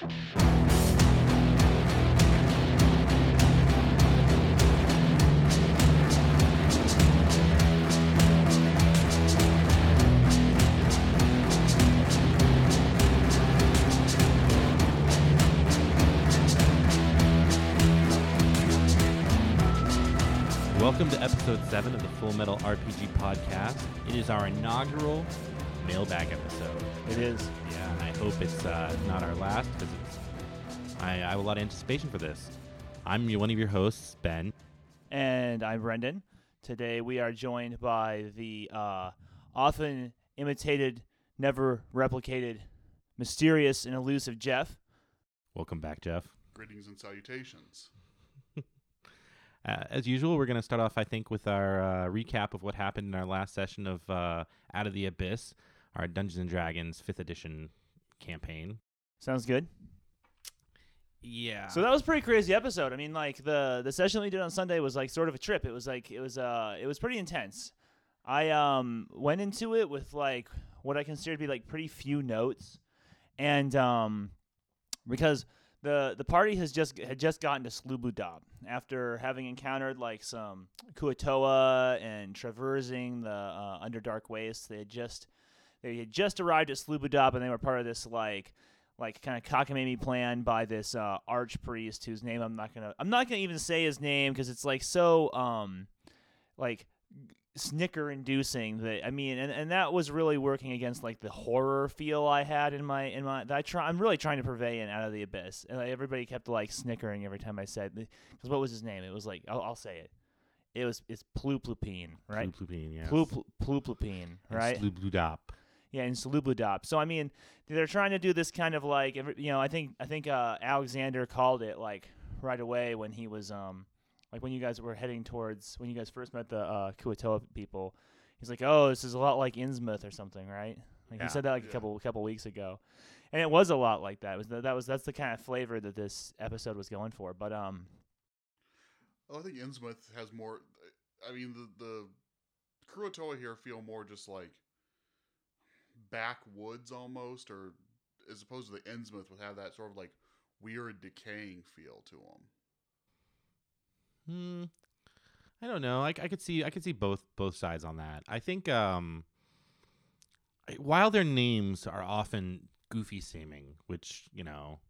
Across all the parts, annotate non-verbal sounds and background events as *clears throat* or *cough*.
Welcome to episode 7 of the Full Metal RPG podcast. It is our inaugural mailbag episode. It is. Yeah, and I hope it's uh, not our last because I, I have a lot of anticipation for this. I'm one of your hosts, Ben. And I'm Brendan. Today we are joined by the uh, often imitated, never replicated, mysterious and elusive Jeff. Welcome back, Jeff. Greetings and salutations. *laughs* Uh, as usual, we're going to start off, I think, with our uh, recap of what happened in our last session of uh, Out of the Abyss, our Dungeons and Dragons 5th edition campaign. Sounds good. Yeah. So that was a pretty crazy episode. I mean, like the the session we did on Sunday was like sort of a trip. It was like it was uh it was pretty intense. I um went into it with like what I consider to be like pretty few notes, and um because the the party has just had just gotten to Sloobludop after having encountered like some Kuo-toa and traversing the uh, Underdark Wastes. They had just they had just arrived at Sloobludop and they were part of this like like kind of cockamamie plan by this uh, archpriest whose name I'm not gonna I'm not gonna even say his name because it's like so um like snicker inducing that I mean and, and that was really working against like the horror feel I had in my in my that I try I'm really trying to purvey in out of the abyss. And like, everybody kept like snickering every time I said because what was his name? It was like I'll, I'll say it. It was it's Ploopploopeen right? Plupine, yes. Plu Ploopploopeen right? Sloobludop. Yeah, in Sloobludop. So I mean, they're trying to do this kind of like you know, I think I think uh, Alexander called it like right away when he was um like when you guys were heading towards when you guys first met the uh, Kuo-toa people. He's like, "Oh, this is a lot like Innsmouth or something, right?" Like Yeah. he said that like a Yeah. couple couple weeks ago, and it was a lot like that. It was the, that was that's the kind of flavor that this episode was going for. But um, Well, I think Innsmouth has more. I mean, the the Kurotoa here feel more just like backwoods almost, or as opposed to the Innsmouth would have that sort of like weird decaying feel to them. Hmm. I don't know. I, I could see I could see both both sides on that. I think um while their names are often goofy seeming, which, you know,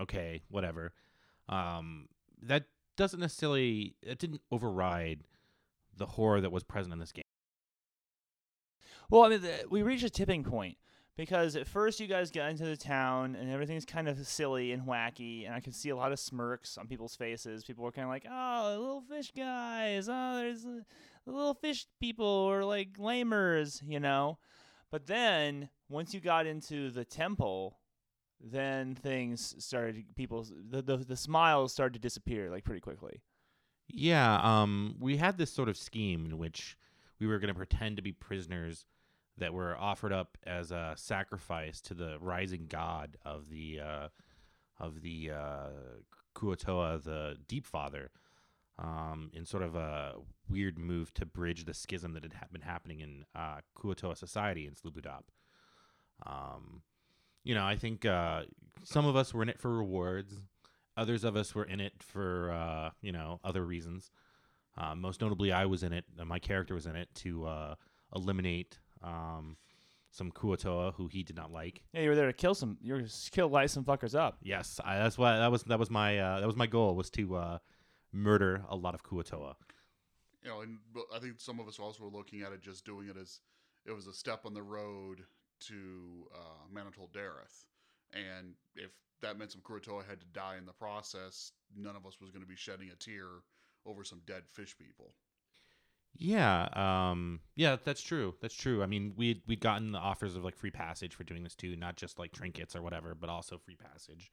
okay, whatever. Um that doesn't necessarily it didn't override the horror that was present in this game. Well, I mean, the, we reached a tipping point because at first you guys got into the town and everything's kind of silly and wacky, and I could see a lot of smirks on people's faces. People were kind of like, "Oh, little fish guys! Oh, there's uh, little fish people or like lamers," you know. But then once you got into the temple, then things started. People, the the, the smiles started to disappear like pretty quickly. Yeah, um, we had this sort of scheme in which we were going to pretend to be prisoners that were offered up as a sacrifice to the rising god of the uh, of the uh, Kuo-toa, the Deep Father, um, in sort of a weird move to bridge the schism that had ha- been happening in uh, Kuo-toa society in Sloobludop. Um, you know, I think uh, some of us were in it for rewards. Others of us were in it for uh, you know other reasons. Uh, most notably, I was in it. Uh, my character was in it to uh, eliminate um, some Kuo-toa who he did not like. Yeah, you were there to kill some. You were to kill light some fuckers up. Yes, I, that's why that was that was my uh, that was my goal was to uh, murder a lot of Kuatoa. You know, and I think some of us also were looking at it just doing it as it was a step on the road to uh, Mantol-Derith, and if that meant some Kurotoa had to die in the process, none of us was going to be shedding a tear over some dead fish people. Yeah, um, yeah, that's true. That's true. I mean, we we'd gotten the offers of like free passage for doing this too, not just like trinkets or whatever, but also free passage.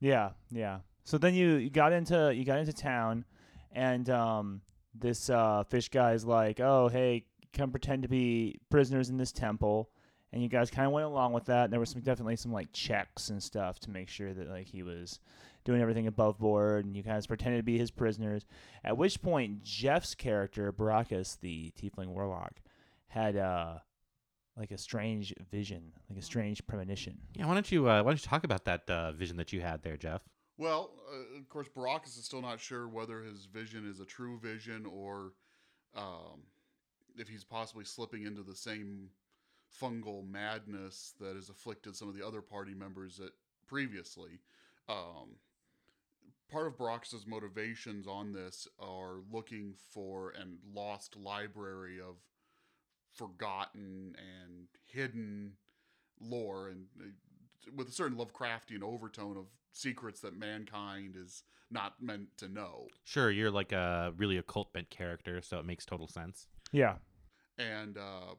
Yeah, yeah. So then you, you got into you got into town, and um, this uh, fish guy's like, "Oh, hey, come pretend to be prisoners in this temple." And you guys kind of went along with that. And there was some definitely some like checks and stuff to make sure that like he was doing everything above board, and you guys pretended to be his prisoners. At which point, Jeff's character Baracus, the Tiefling Warlock, had uh, like a strange vision, like a strange premonition. Yeah, why don't you uh, why don't you talk about that uh, vision that you had there, Jeff? Well, uh, of course, Baracus is still not sure whether his vision is a true vision or um, if he's possibly slipping into the same fungal madness that has afflicted some of the other party members that previously. Um, part of Baracus's motivations on this are looking for an lost library of forgotten and hidden lore and uh, with a certain Lovecraftian overtone of secrets that mankind is not meant to know. Sure, you're like a really occult bent character, so it makes total sense. Yeah. And uh,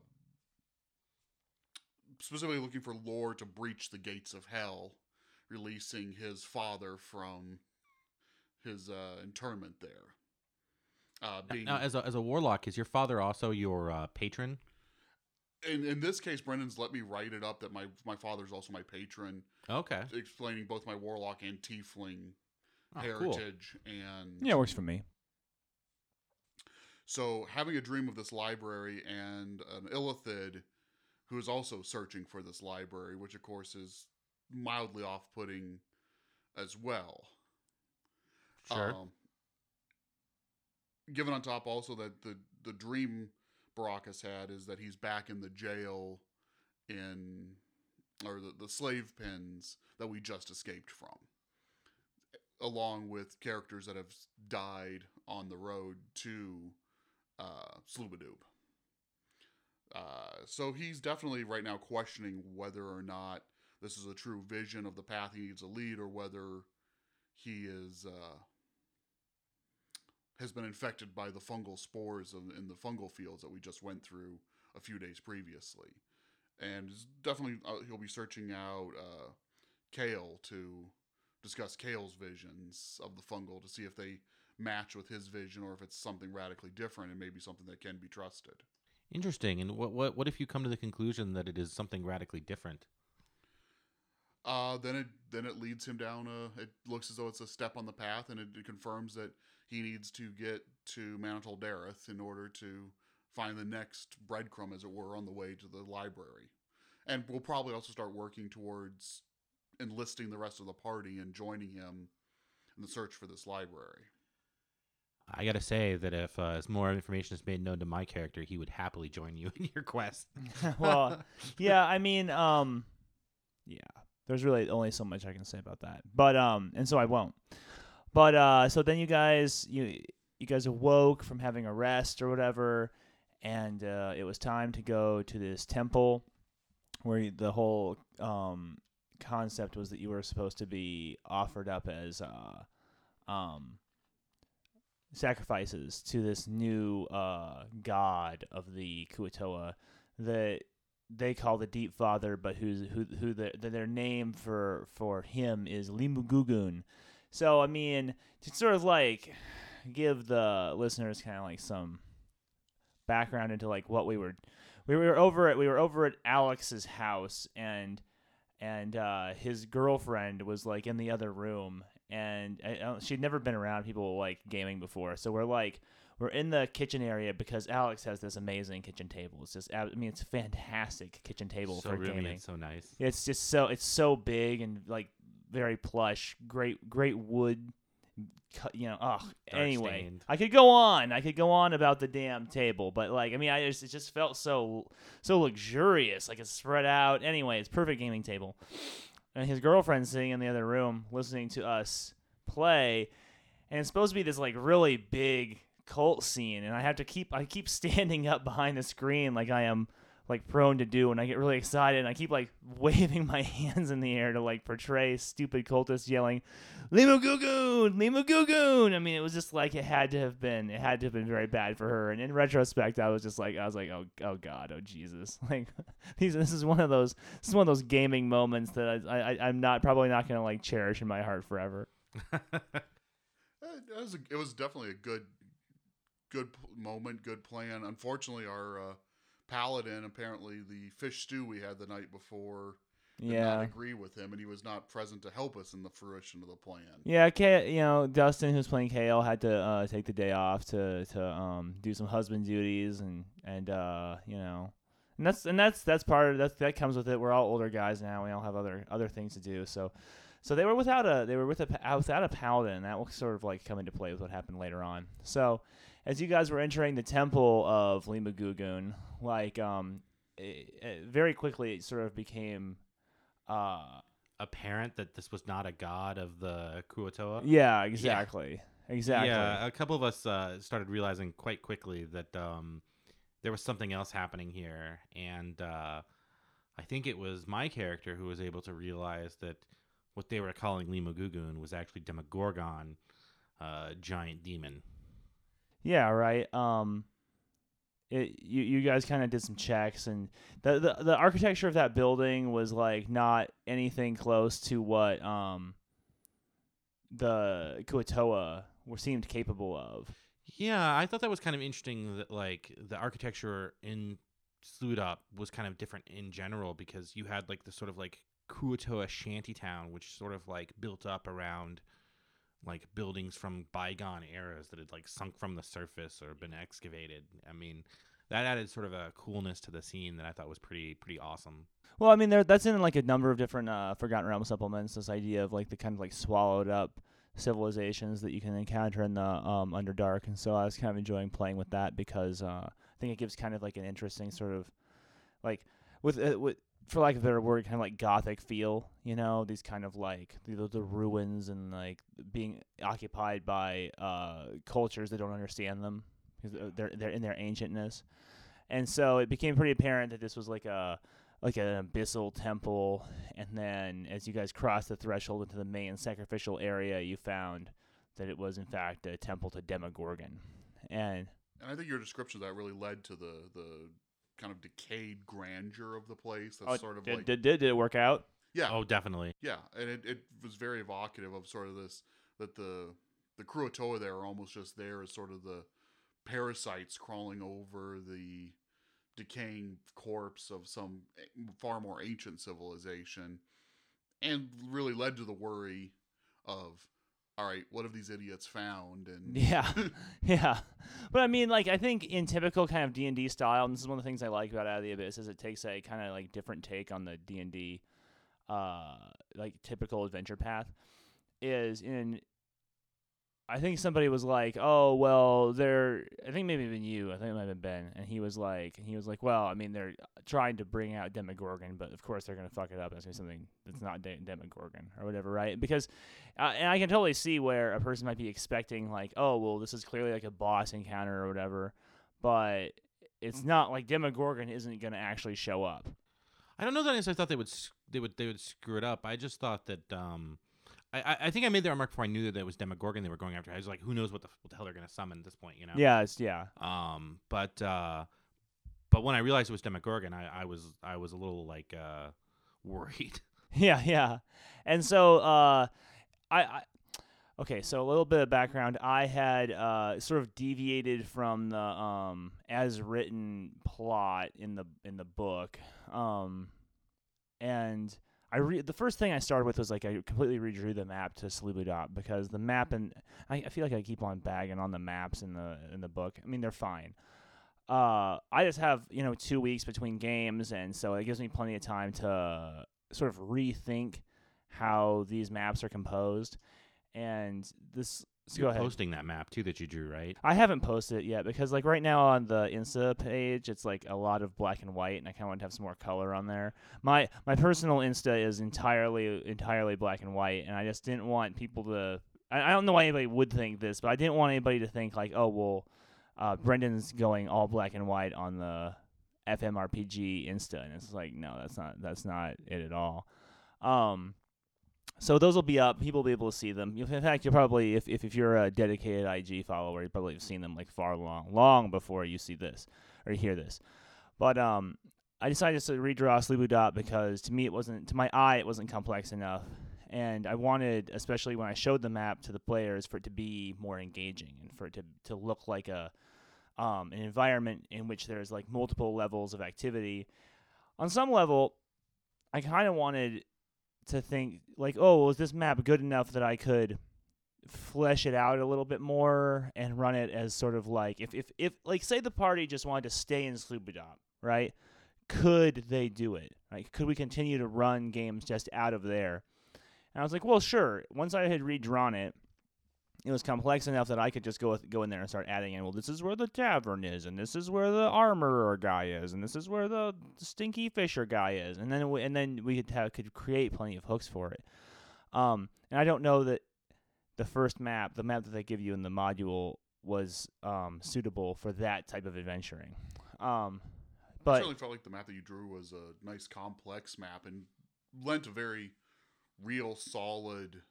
specifically looking for lore to breach the gates of hell, releasing his father from his uh, internment there. Uh, being Now, as a, as a warlock, is your father also your uh, patron? in, in this case, Brendan's let me write it up that my my father's also my patron, Okay. explaining both my warlock and tiefling Oh, cool. heritage and Yeah, it works for me. So having a dream of this library and an Illithid who is also searching for this library, which of course is mildly off-putting as well. Sure. Um, given on top also that the the dream Baracus had is that he's back in the jail in or the, the slave pens that we just escaped from along with characters that have died on the road to uh, Sloobludop. Uh, so he's definitely right now questioning whether or not this is a true vision of the path he needs to lead, or whether he is uh, has been infected by the fungal spores in, in the fungal fields that we just went through a few days previously. And definitely uh, he'll be searching out uh, Kale to discuss Kale's visions of the fungal to see if they match with his vision or if it's something radically different and maybe something that can be trusted. Interesting. And what what what if you come to the conclusion that it is something radically different? Uh, then it then it leads him down a. It looks as though it's a step on the path, and it, it confirms that he needs to get to Mantol-Derith in order to find the next breadcrumb, as it were, on the way to the library. And we'll probably also start working towards enlisting the rest of the party and joining him in the search for this library. I gotta say that if uh, as more information is made known to my character, he would happily join you *laughs* in your quest. *laughs* well, yeah, I mean, um, yeah, there's really only so much I can say about that. But um, and so I won't. But uh, so then you guys, you you guys awoke from having a rest or whatever, and uh, it was time to go to this temple, where the whole um concept was that you were supposed to be offered up as uh um sacrifices to this new uh god of the Kuo-toa that they call the Deep Father, but who's who who the, the, their name for for him is Leemooggoogoon. So I mean, to sort of like give the listeners kind of like some background into like what we were we were over at we were over at Alex's house and and uh, his girlfriend was like in the other room and I, I don't- she'd never been around people like gaming before so we're like we're in the kitchen area because Alex has this amazing kitchen table it's just I mean it's a fantastic kitchen table so for roomy gaming and so nice. it's just so it's so big and like very plush. Great great wood. cut- You know, oh, anyway, stained. I could go on. I could go on about the damn table, but like, I mean, I just it just felt so so luxurious, like it's spread out. Anyway, it's perfect gaming table. And his girlfriend's sitting in the other room listening to us play, and it's supposed to be this like really big cult scene, and I have to keep I keep *laughs* standing up behind the screen like I am like prone to do and I get really excited and I keep like *laughs* waving my hands in the air to like portray stupid cultists yelling Leemooggoogoon, Lima Gugoon. I mean it was just like it had to have been it had to have been very bad for her and in retrospect I was just like I was like oh oh god oh Jesus *laughs* like *laughs* these this is one of those this is one of those gaming moments that I, I I'm not probably not gonna like cherish in my heart forever. It was, a, it was definitely a good, good moment, good plan. Unfortunately, our uh, paladin, apparently the fish stew we had the night before, did not agree with him, and he was not present to help us in the fruition of the plan. Yeah, K- you know, Dustin, who's playing Kale, had to uh, take the day off to to um, do some husband duties and and uh, you know, and that's and that's that's part of that that comes with it. We're all older guys now. We all have other other things to do. So, so they were without a they were with a without a paladin. and That will sort of like come into play with what happened later on. So, as you guys were entering the temple of Leemooggoogoon, like um, it, it very quickly it sort of became, uh, Apparent that this was not a god of the Kuo-toa. yeah, exactly, exactly. Yeah, a couple of us uh, started realizing quite quickly that um, there was something else happening here, and uh, I think it was my character who was able to realize that what they were calling Leemooggoogoon was actually Demogorgon, uh, giant demon. Yeah, right. Um, it, you you guys kind of did some checks, and the, the the architecture of that building was like not anything close to what um the Kuo-toa were seemed capable of. Yeah, I thought that was kind of interesting that like the architecture in Sludop was kind of different in general because you had like the sort of like Kuo-toa shantytown, which sort of like built up around like buildings from bygone eras that had like sunk from the surface or been excavated. I mean, that added sort of a coolness to the scene that I thought was pretty pretty awesome. Well, I mean, there that's in like a number of different uh, Forgotten Realms supplements. This idea of like the kind of like swallowed up civilizations that you can encounter in the um, Underdark, and so I was kind of enjoying playing with that because uh, I think it gives kind of like an interesting sort of like with uh, with for lack of a better word, kind of like gothic feel. You know, these kind of like the, the ruins and like being occupied by uh, cultures that don't understand them because they're they're in their ancientness, and so it became pretty apparent that this was like a like an abyssal temple, and then as you guys crossed the threshold into the main sacrificial area, you found that it was in fact a temple to Demogorgon, and And I think your description of that really led to the the kind of decayed grandeur of the place. That's oh, sort of did, like did, did did it work out? yeah, Oh, definitely. yeah, and it, it was very evocative of sort of this that the the Kurotoa there are almost just there as sort of the parasites crawling over the decaying corpse of some eh, far more ancient civilization, and really led to the worry of, all right, what have these idiots found? And *laughs* Yeah, *laughs* yeah. But I mean, like, I think in typical kind of D and D style, and this is one of the things I like about Out of the Abyss, is it takes a kind of like different take on the D and D, uh, like typical adventure path. Is in, I think somebody was like, "Oh, well, they're." I think maybe even you. I think it might have been Ben, and he was like, he was like, "Well, I mean, they're trying to bring out Demogorgon, but of course they're gonna fuck it up and say something that's not De- Demogorgon or whatever, right?" Because uh, and I can totally see where a person might be expecting like, oh, well, this is clearly like a boss encounter or whatever, but it's not like Demogorgon isn't to actually show up. I don't know that I thought they would they would they would screw it up. I just thought that um, I I- think I made the remark before I knew that it was Demogorgon they were going after. I was like, who knows what the what the hell they're gonna summon at this point, you know? Yeah, yeah. Um, but uh, but when I realized it was Demogorgon, I, I was I was a little like uh *laughs* worried. Yeah, yeah. And so uh I, I Okay, so a little bit of background. I had uh, sort of deviated from the um, as written plot in the in the book, um, and I re- the first thing I started with was like I completely redrew the map to Sloobludop because the map and I, I feel like I keep on bagging on the maps in the in the book. I mean they're fine. Uh, I just have you know two weeks between games, and so it gives me plenty of time to sort of rethink how these maps are composed. And this, so go You're ahead. posting that map too that you drew, right? I haven't posted it yet because like right now on the Insta page, it's like a lot of black and white, and I kind of want to have some more color on there. My my personal Insta is entirely entirely black and white, and I just didn't want people to. I, I don't know why anybody would think this, but I didn't want anybody to think like, oh well, uh, Brendan's going all black and white on the FMRPG Insta, and it's like no, that's not that's not it at all. Um, so those will be up. People will be able to see them. In fact, you'll probably, if, if, if you're a dedicated IG follower, you probably have seen them like far long, long before you see this or hear this. But um, I decided to redraw Sleepy Dot because to me it wasn't, to my eye, it wasn't complex enough. And I wanted, especially when I showed the map to the players, for it to be more engaging and for it to, to look like a um, an environment in which there's like multiple levels of activity. On some level, I kind of wanted to think like, oh, well, is this map good enough that I could flesh it out a little bit more and run it as sort of like if if, if like say the party just wanted to stay in Sloobludop, right? could they do it? Like, could we continue to run games just out of there? And I was like, well, sure. Once I had redrawn it, it was complex enough that I could just go with, go in there and start adding in. Well, this is where the tavern is, and this is where the armorer guy is, and this is where the stinky fisher guy is, and then we, and then we could have, could create plenty of hooks for it. Um, and I don't know that the first map, the map that they give you in the module, was um, suitable for that type of adventuring. Um, I but certainly felt like the map that you drew was a nice, complex map and lent a very real, solid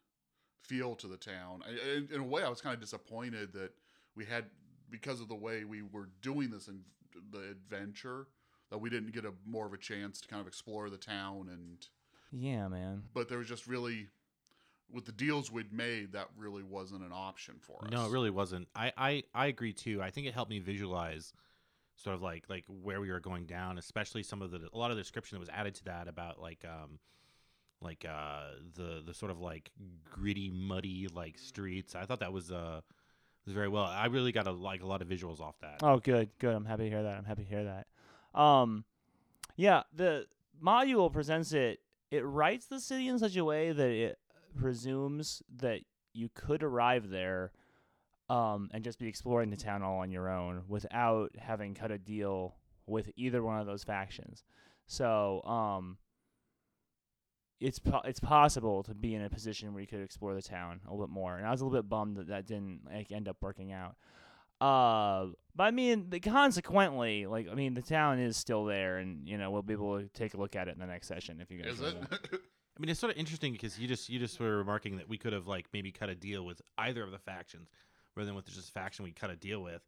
feel to the town. I, in, in a way, I was kind of disappointed that we had, because of the way we were doing this in the adventure, that we didn't get a more of a chance to kind of explore the town. And yeah, man. but there was just really, with the deals we'd made, that really wasn't an option for us. No, it really wasn't. I, I, I agree too. I think it helped me visualize sort of like like where we were going down, especially some of the a lot of the description that was added to that about like um like uh the the sort of like gritty, muddy like streets. I thought that was uh was very well. I really got a like a lot of visuals off that. Oh, good, good. I'm happy to hear that. I'm happy to hear that. Um, yeah, the module presents it. It writes the city in such a way that it presumes that you could arrive there, um, and just be exploring the town all on your own without having cut a deal with either one of those factions. So, um, it's po- it's possible to be in a position where you could explore the town a little bit more. And I was a little bit bummed that that didn't like end up working out. Uh, but I mean, the, consequently, like I mean, the town is still there, and you know we'll be able to take a look at it in the next session if you guys Is it? want. *laughs* I mean, it's sort of interesting because you just you just were remarking that we could have like maybe cut a deal with either of the factions, rather than with just a faction we cut a deal with,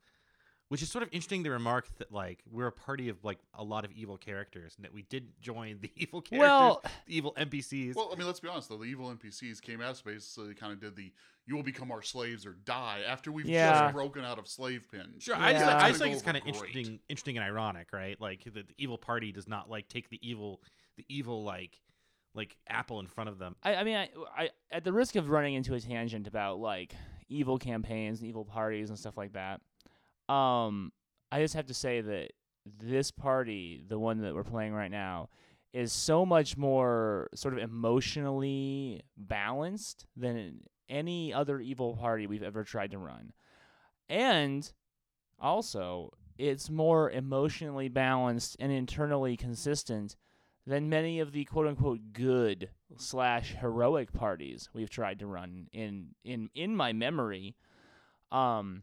which is sort of interesting to remark that like we're a party of like a lot of evil characters and that we didn't join the *laughs* evil characters, Well, the evil NPCs. Well, I mean, let's be honest though. The evil NPCs came out of space, so they kind of did the "you will become our slaves or die" after we've Yeah. just broken out of slave pins. Sure, I just, Yeah. I just think it's kind of interesting, interesting and ironic, right? Like the, the evil party does not like take the evil, the evil like, like apple in front of them. I, I mean, I, I, at the risk of running into a tangent about like evil campaigns and evil parties and stuff like that, um, I just have to say that this party, the one that we're playing right now, is so much more sort of emotionally balanced than any other evil party we've ever tried to run, and also it's more emotionally balanced and internally consistent than many of the quote unquote good slash heroic parties we've tried to run in in in my memory. Um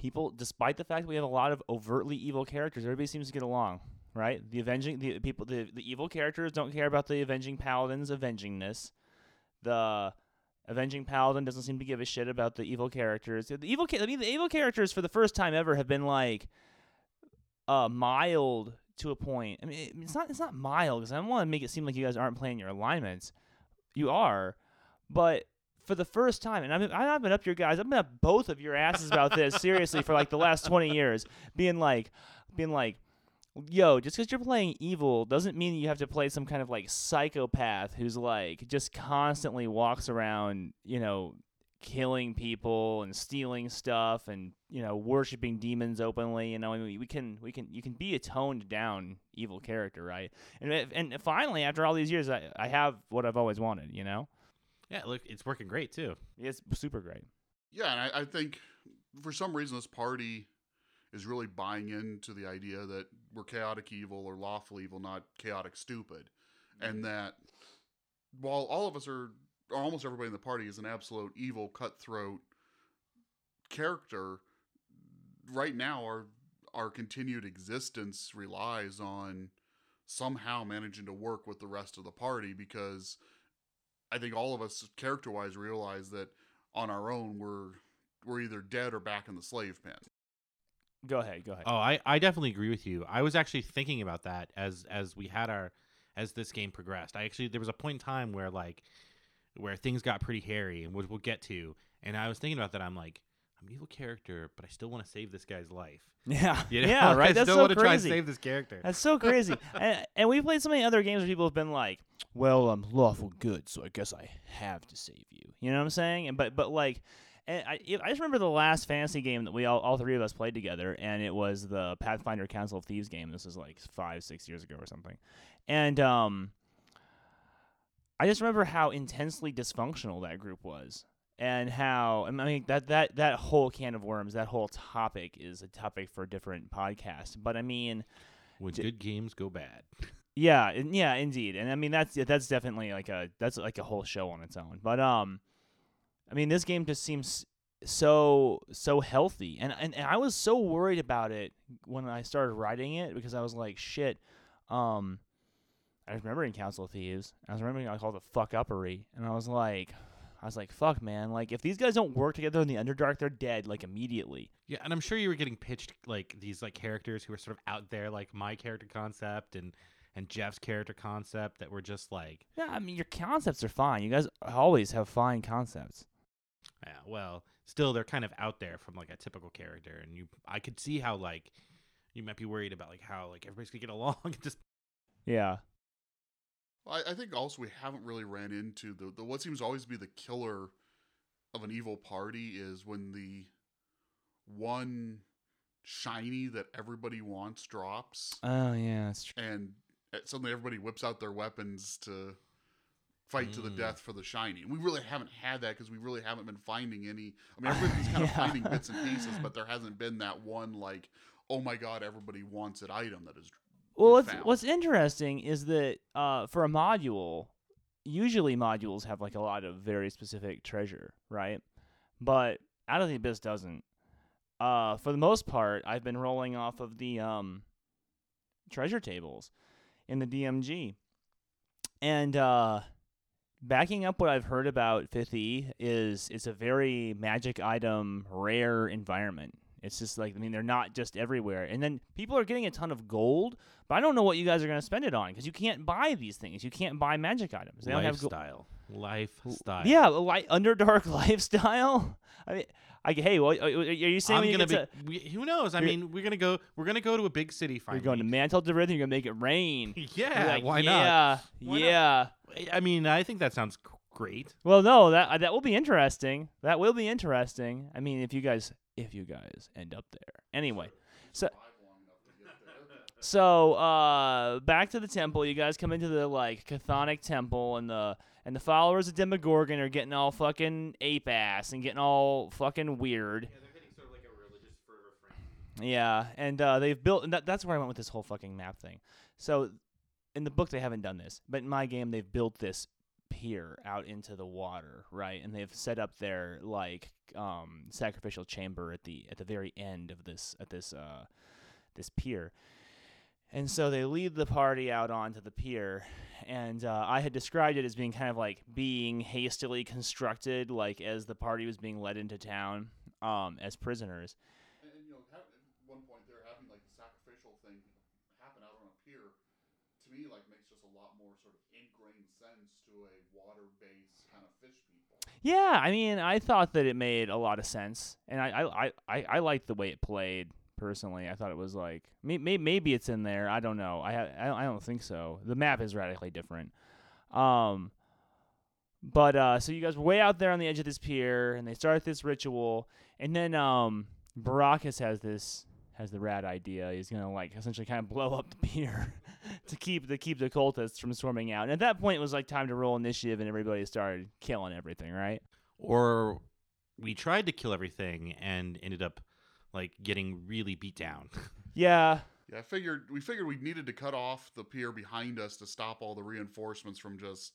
people despite the fact we have a lot of overtly evil characters, everybody seems to get along, right? The avenging the people the, the evil characters don't care about the avenging paladin's avengingness. The avenging paladin doesn't seem to give a shit about the evil characters. The evil I mean the evil characters for the first time ever have been like uh mild to a point. I mean, it's not it's not mild because I don't want to make it seem like you guys aren't playing your alignments. You are, but for the first time, and I've I've been up your guys, I've been up both of your asses about this seriously for like the last twenty years, being like, being like, yo, just because you're playing evil doesn't mean you have to play some kind of like psychopath who's like just constantly walks around, you know, killing people and stealing stuff and you know worshiping demons openly you know I mean, we can we can you can be a toned down evil character right? And and finally after all these years I, I have what I've always wanted you know Yeah, look, it's working great too. it's super great. Yeah, and I, I think for some reason this party is really buying into the idea that we're chaotic evil or lawful evil, not chaotic stupid, and mm-hmm. that while all of us are, almost everybody in the party is an absolute evil, cutthroat character, right now our our continued existence relies on somehow managing to work with the rest of the party because I think all of us character wise realize that on our own we're we're either dead or back in the slave pen. go ahead go ahead Oh, I, I definitely agree with you. I was actually thinking about that as as we had our as this game progressed. I actually there was a point in time where like where things got pretty hairy and which we'll get to. And I was thinking about that. I'm like, I'm an evil character, but I still want to save this guy's life. *laughs* yeah You know? yeah right *laughs* I that's still so want to try and crazy save this character. That's so *laughs* crazy. and, and we played so many other games where people have been like, "Well, I'm lawful good, so I guess I have to save you." You know what I'm saying? And but but like, And I, I just remember the last fantasy game that we all, all three of us played together, and it was the Pathfinder Council of Thieves game. This was like five, six years ago or something. And um, I just remember how intensely dysfunctional that group was, and how I mean that that that whole can of worms, that whole topic is a topic for a different podcast. But I mean, When D- good games go bad. yeah, and- yeah, indeed, and I mean that's that's definitely like a that's like a whole show on its own. But um, I mean this game just seems so so healthy, and and, and I was so worried about it when I started writing it because I was like, shit, um, I was remembering Council of Thieves, I was remembering I called it fuck uppery, and I was like. I was like, "Fuck, man! Like, if these guys don't work together in the Underdark, they're dead like immediately." Yeah, and I'm sure you were getting pitched like these like characters who were sort of out there, like my character concept and and Jeff's character concept that were just like, Yeah, I mean, your concepts are fine. You guys always have fine concepts. yeah, well, still they're kind of out there from like a typical character, and you, I could see how like you might be worried about like how like everybody's gonna get *laughs* along. and just Yeah. I, I think also we haven't really ran into the, the what seems to always be the killer of an evil party is when the one shiny that everybody wants drops Oh yeah, that's true. and uh, suddenly everybody whips out their weapons to fight to the Mm. death for the shiny. And we really haven't had that because we really haven't been finding any. I mean, everybody's *laughs* kind of finding bits and pieces, *laughs* but there hasn't been that one like, oh my god, everybody wants it item that is. Well, what's found. what's interesting is that uh, for a module, usually modules have like a lot of very specific treasure, right? But Out of the Abyss doesn't. Uh, for the most part, I've been rolling off of the um, treasure tables in the DMG, and uh, backing up what I've heard about Fifth E is it's a very magic item rare environment. It's just like I mean they're not just everywhere, and then people are getting a ton of gold, but I don't know what you guys are going to spend it on because you can't buy these things. You can't buy magic items. They don't have gold. lifestyle, lifestyle. Yeah, like Underdark *laughs* lifestyle. I mean, I, hey, well, are you saying I'm gonna be. to, we, who knows? I mean, we're gonna go. We're gonna go to a big city. you're going to Mantle to Rhythm, you're gonna make it rain? *laughs* Yeah. like, why yeah, not? yeah. not? I mean, I think that sounds great. Well, no, that uh, that will be interesting. That will be interesting. I mean, if you guys if you guys end up there. Anyway, so so uh back to the temple. You guys come into the like chthonic temple and the and the followers of Demogorgon are getting all fucking ape ass and getting all fucking weird. they're sort of like a religious fervor frame. Yeah, and uh, they've built. And that, that's where I went with this whole fucking map thing. So, in the book, they haven't done this, but in my game, they've built this pier out into the water, right? And they've set up their like um, sacrificial chamber at the at the very end of this at this uh, this pier. And so they lead the party out onto the pier, and uh, I had described it as being kind of like being hastily constructed, like as the party was being led into town um, as prisoners. And, and, you know, have, at one point there having like the sacrificial thing happen out on a pier, to me, like makes just a lot more sort of ingrained sense to a water-based kind of fish people. Yeah, I mean, I thought that it made a lot of sense, and I I I, I, liked the way it played. Personally, I thought it was like may, may, maybe it's in there. I don't know. I, I I don't think so. The map is radically different. Um, but uh, so you guys were way out there on the edge of this pier, and they start this ritual, and then um, Baracus has this has the rad idea. He's gonna like essentially kind of blow up the *laughs* pier to keep to keep the cultists from swarming out. And at that point, it was like time to roll initiative, and everybody started killing everything, right? Or we tried to kill everything and ended up like getting really beat down. *laughs* Yeah, Yeah, I figured we figured we needed to cut off the pier behind us to stop all the reinforcements from just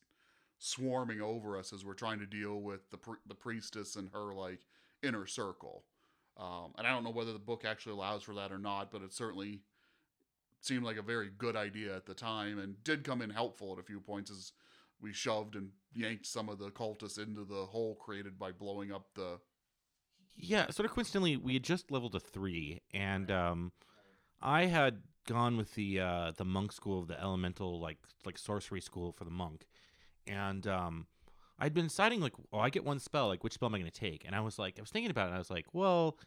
swarming over us as we're trying to deal with the pri- the priestess and her like inner circle. Um, and I don't know whether the book actually allows for that or not, but it certainly seemed like a very good idea at the time and did come in helpful at a few points as we shoved and yanked some of the cultists into the hole created by blowing up the yeah, sort of coincidentally, we had just leveled to three, and um, I had gone with the uh, the monk school of the elemental like like sorcery school for the monk, and um, I'd been deciding like, oh, I get one spell, like which spell am I going to take? And I was like, I was thinking about it, and I was like, well,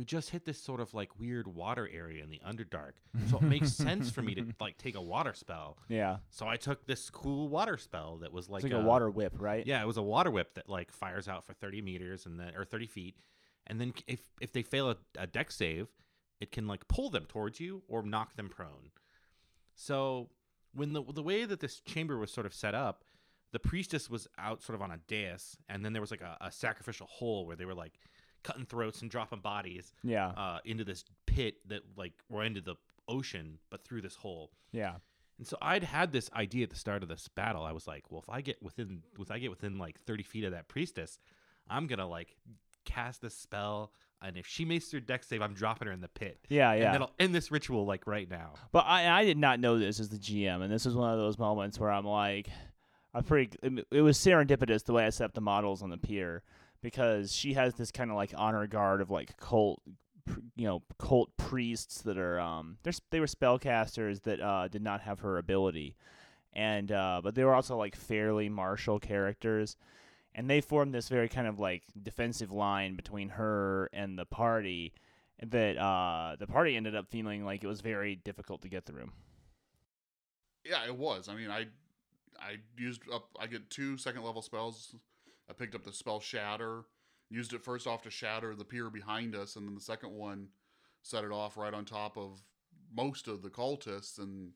we just hit this sort of like weird water area in the Underdark. So it makes *laughs* sense for me to like take a water spell. Yeah. So I took this cool water spell that was like, like a uh, water whip, right? Yeah, it was a water whip that like fires out for 30 meters and then or 30 feet, and then if if they fail a, a Dex save, it can like pull them towards you or knock them prone. So when the the way that this chamber was sort of set up, the priestess was out sort of on a dais, and then there was like a, a sacrificial hole where they were like cutting throats and dropping bodies Yeah. uh, into this pit that like or into the ocean, but through this hole. Yeah. And so I'd had this idea at the start of this battle. I was like, well, if I get within, if I get within like 30 feet of that priestess, I'm gonna like cast this spell, and if she makes her Dex save, I'm dropping her in the pit. Yeah. yeah. And that'll end this ritual like right now. But I, I did not know this as the GM, and this is one of those moments where I'm like, I pretty. it- It was serendipitous the way I set up the models on the pier because she has this kind of like honor guard of like cult, you know, cult priests that are um, they were spellcasters that uh did not have her ability, and uh, but they were also like fairly martial characters. And they formed this very kind of like defensive line between her and the party, that uh, the party ended up feeling like it was very difficult to get through. Yeah, it was. I mean, I I used up. I get two second level spells. I picked up the spell Shatter. Used it first off to shatter the pier behind us, and then the second one set it off right on top of most of the cultists and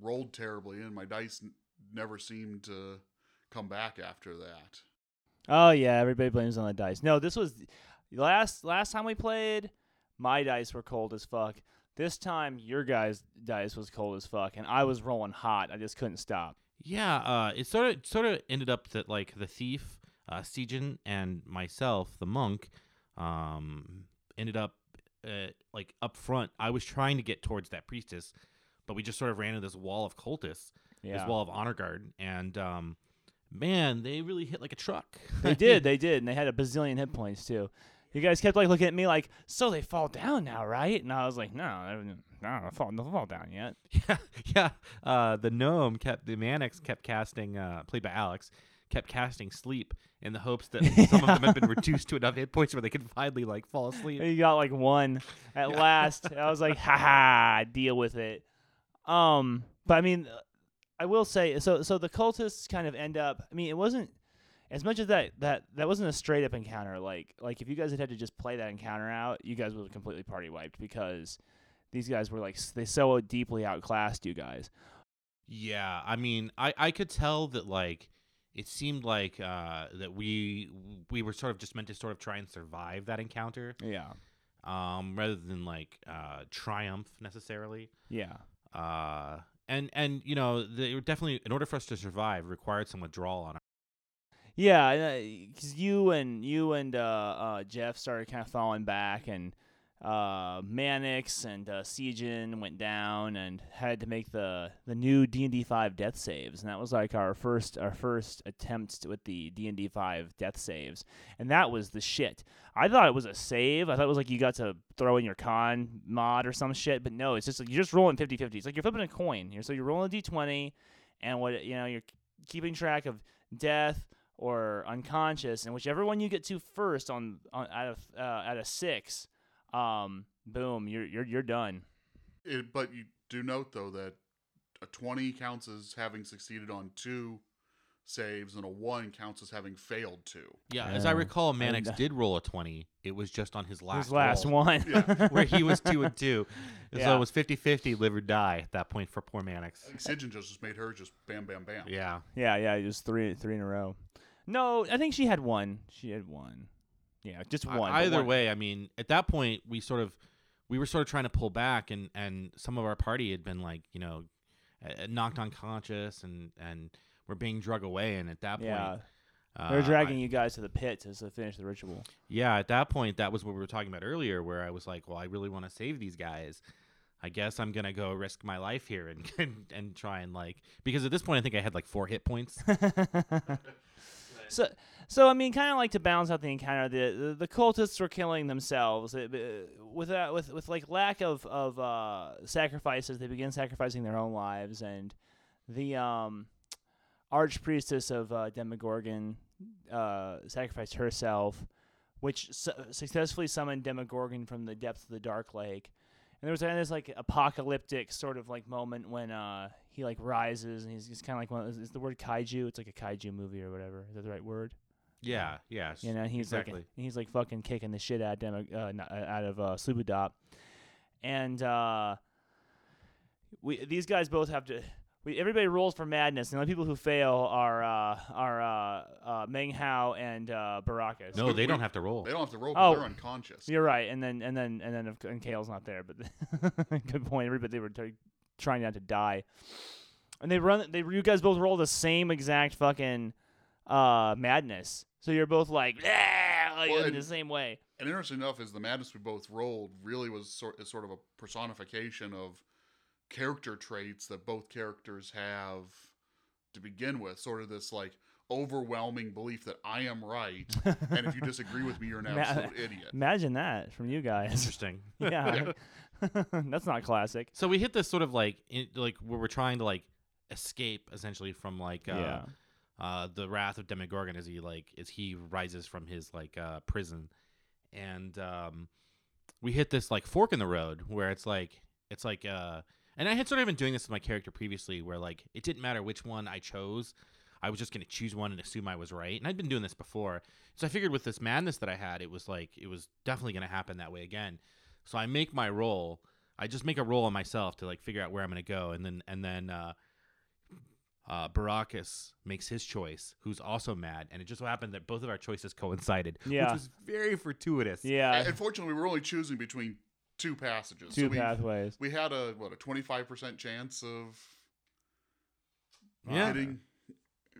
rolled terribly. And my dice n- never seemed to come back after that. Oh yeah, everybody blames on the dice. No, this was last last time we played. My dice were cold as fuck. This time, your guys' dice was cold as fuck, and I was rolling hot. I just couldn't stop. Yeah, uh, it sort of sort of ended up that like the thief, uh, Sejin, and myself, the monk, um, ended up uh, like up front. I was trying to get towards that priestess, but we just sort of ran into this wall of cultists, Yeah, this wall of honor guard, and um, man, they really hit like a truck. they *laughs* did, they did, and they had a bazillion hit points too. You guys kept like looking at me like, so they fall down now, right? And I was like, no, no, they fall, they fall down yet. *laughs* yeah, yeah. Uh, the gnome kept the Manix kept casting, uh, played by Alex, kept casting sleep in the hopes that *laughs* some of them had been reduced to enough hit points where they could finally like fall asleep. You got like one at Yeah. last. I was like, ha ha, deal with it. Um, but I mean, I will say, so so the cultists kind of end up. I mean, it wasn't as much as that that that wasn't a straight up encounter. Like like if you guys had had to just play that encounter out, you guys would have completely party wiped because these guys were like they so deeply outclassed you guys. Yeah, I mean, I I could tell that like it seemed like uh, that we we were sort of just meant to sort of try and survive that encounter, Yeah, um, rather than like uh, triumph necessarily. yeah, Uh, and and you know, they were definitely in order for us to survive required some withdrawal on our. yeah. Because you and you and uh, uh, Jeff started kind of falling back, and uh, Manix and uh, Sejin went down and had to make the the new D and D five death saves, and that was like our first our first attempt with the D and D five death saves, and that was the shit. I thought it was a save. I thought it was like you got to throw in your con mod or some shit, but no, it's just like you're just rolling 50-50. It's like you're flipping a coin. You're, so you're rolling a d twenty, and what you know you're keeping track of death or unconscious, and whichever one you get to first on, on out of uh, out of six, um, boom, you're you're you're done. It, but you do note though that a twenty counts as having succeeded on two saves, and a one counts as having failed two. Yeah, as I Yeah. recall, And, Manix uh, did roll a twenty. It was just on his last His last roll, one. Yeah. *laughs* where he was two and two. *laughs* So it was 50-50 live or die at that point for poor I Manix. think Sigyn just just made her just bam, bam, bam. Yeah. yeah, yeah, just three three in a row. No, I think she had one. She had one. Yeah, just one. either one- way, I mean, at that point, we sort of we were sort of trying to pull back, and and some of our party had been like, you know, uh, knocked unconscious, and and we're being drug away, and at that point, Yeah, uh, they're dragging I- you guys to the pit to finish the ritual. yeah, at that point, that was what we were talking about earlier, where I was like, well, I really want to save these guys. I guess I'm gonna go risk my life here and, *laughs* and and try and like because at this point I think I had like four hit points. *laughs* so, so I mean, kind of like to balance out the encounter, the the, cultists were killing themselves uh, b- without with with like lack of of uh, sacrifices. They begin sacrificing their own lives, and the um, archpriestess of uh, Demogorgon uh, sacrificed herself. which su- successfully summoned Demogorgon from the depths of the Dark Lake. And there was this like apocalyptic sort of like moment when uh he like rises and he's, he's kind of like one. Of, is the word kaiju? It's like a kaiju movie or whatever. Is that the right word? Yeah, yeah. You know, he's exactly. like he's like fucking kicking the shit out of Demo, uh, not- uh, out of uh, Sloobludop, and uh, we these guys both have to. We, everybody rolls for madness. And the only people who fail are uh, are uh, uh, Meng Hao and uh, Baracus. no, they we- don't have to roll. They don't have to roll. Oh. They're unconscious. You're right, and then and then and then of- and Kale's not there, but *laughs* good point. Everybody they were t- trying not to die, and they run. They you guys both roll the same exact fucking uh, madness. So you're both like, "Ah," like Well, in the same way. And interesting enough, is the madness we both rolled really was sort sort of a personification of character traits that both characters have to begin with. Sort of this like overwhelming belief that I am right, and if you *laughs* disagree with me, you're an Ma- absolute idiot. Imagine that from you guys. Interesting. *laughs* yeah, *laughs* *laughs* that's not classic. So we hit this sort of like in, like where we're trying to like escape essentially from like uh, yeah, uh the wrath of Demogorgon as he like as he rises from his like uh prison, and um we hit this like fork in the road where it's like it's like uh and I had sort of been doing this with my character previously where like it didn't matter which one I chose. I was just going to choose one and assume I was right. And I'd been doing this before. So I figured with this madness that I had, it was like it was definitely going to happen that way again. So I make my roll. I just make a roll on myself to like figure out where I'm going to go and then and then uh uh, Baracus makes his choice, who's also mad, and it just so happened that both of our choices coincided, Yeah. which was very fortuitous. yeah. And Unfortunately, we were only choosing between two passages. Two so we, pathways. we had a what a twenty five percent chance of Yeah. hitting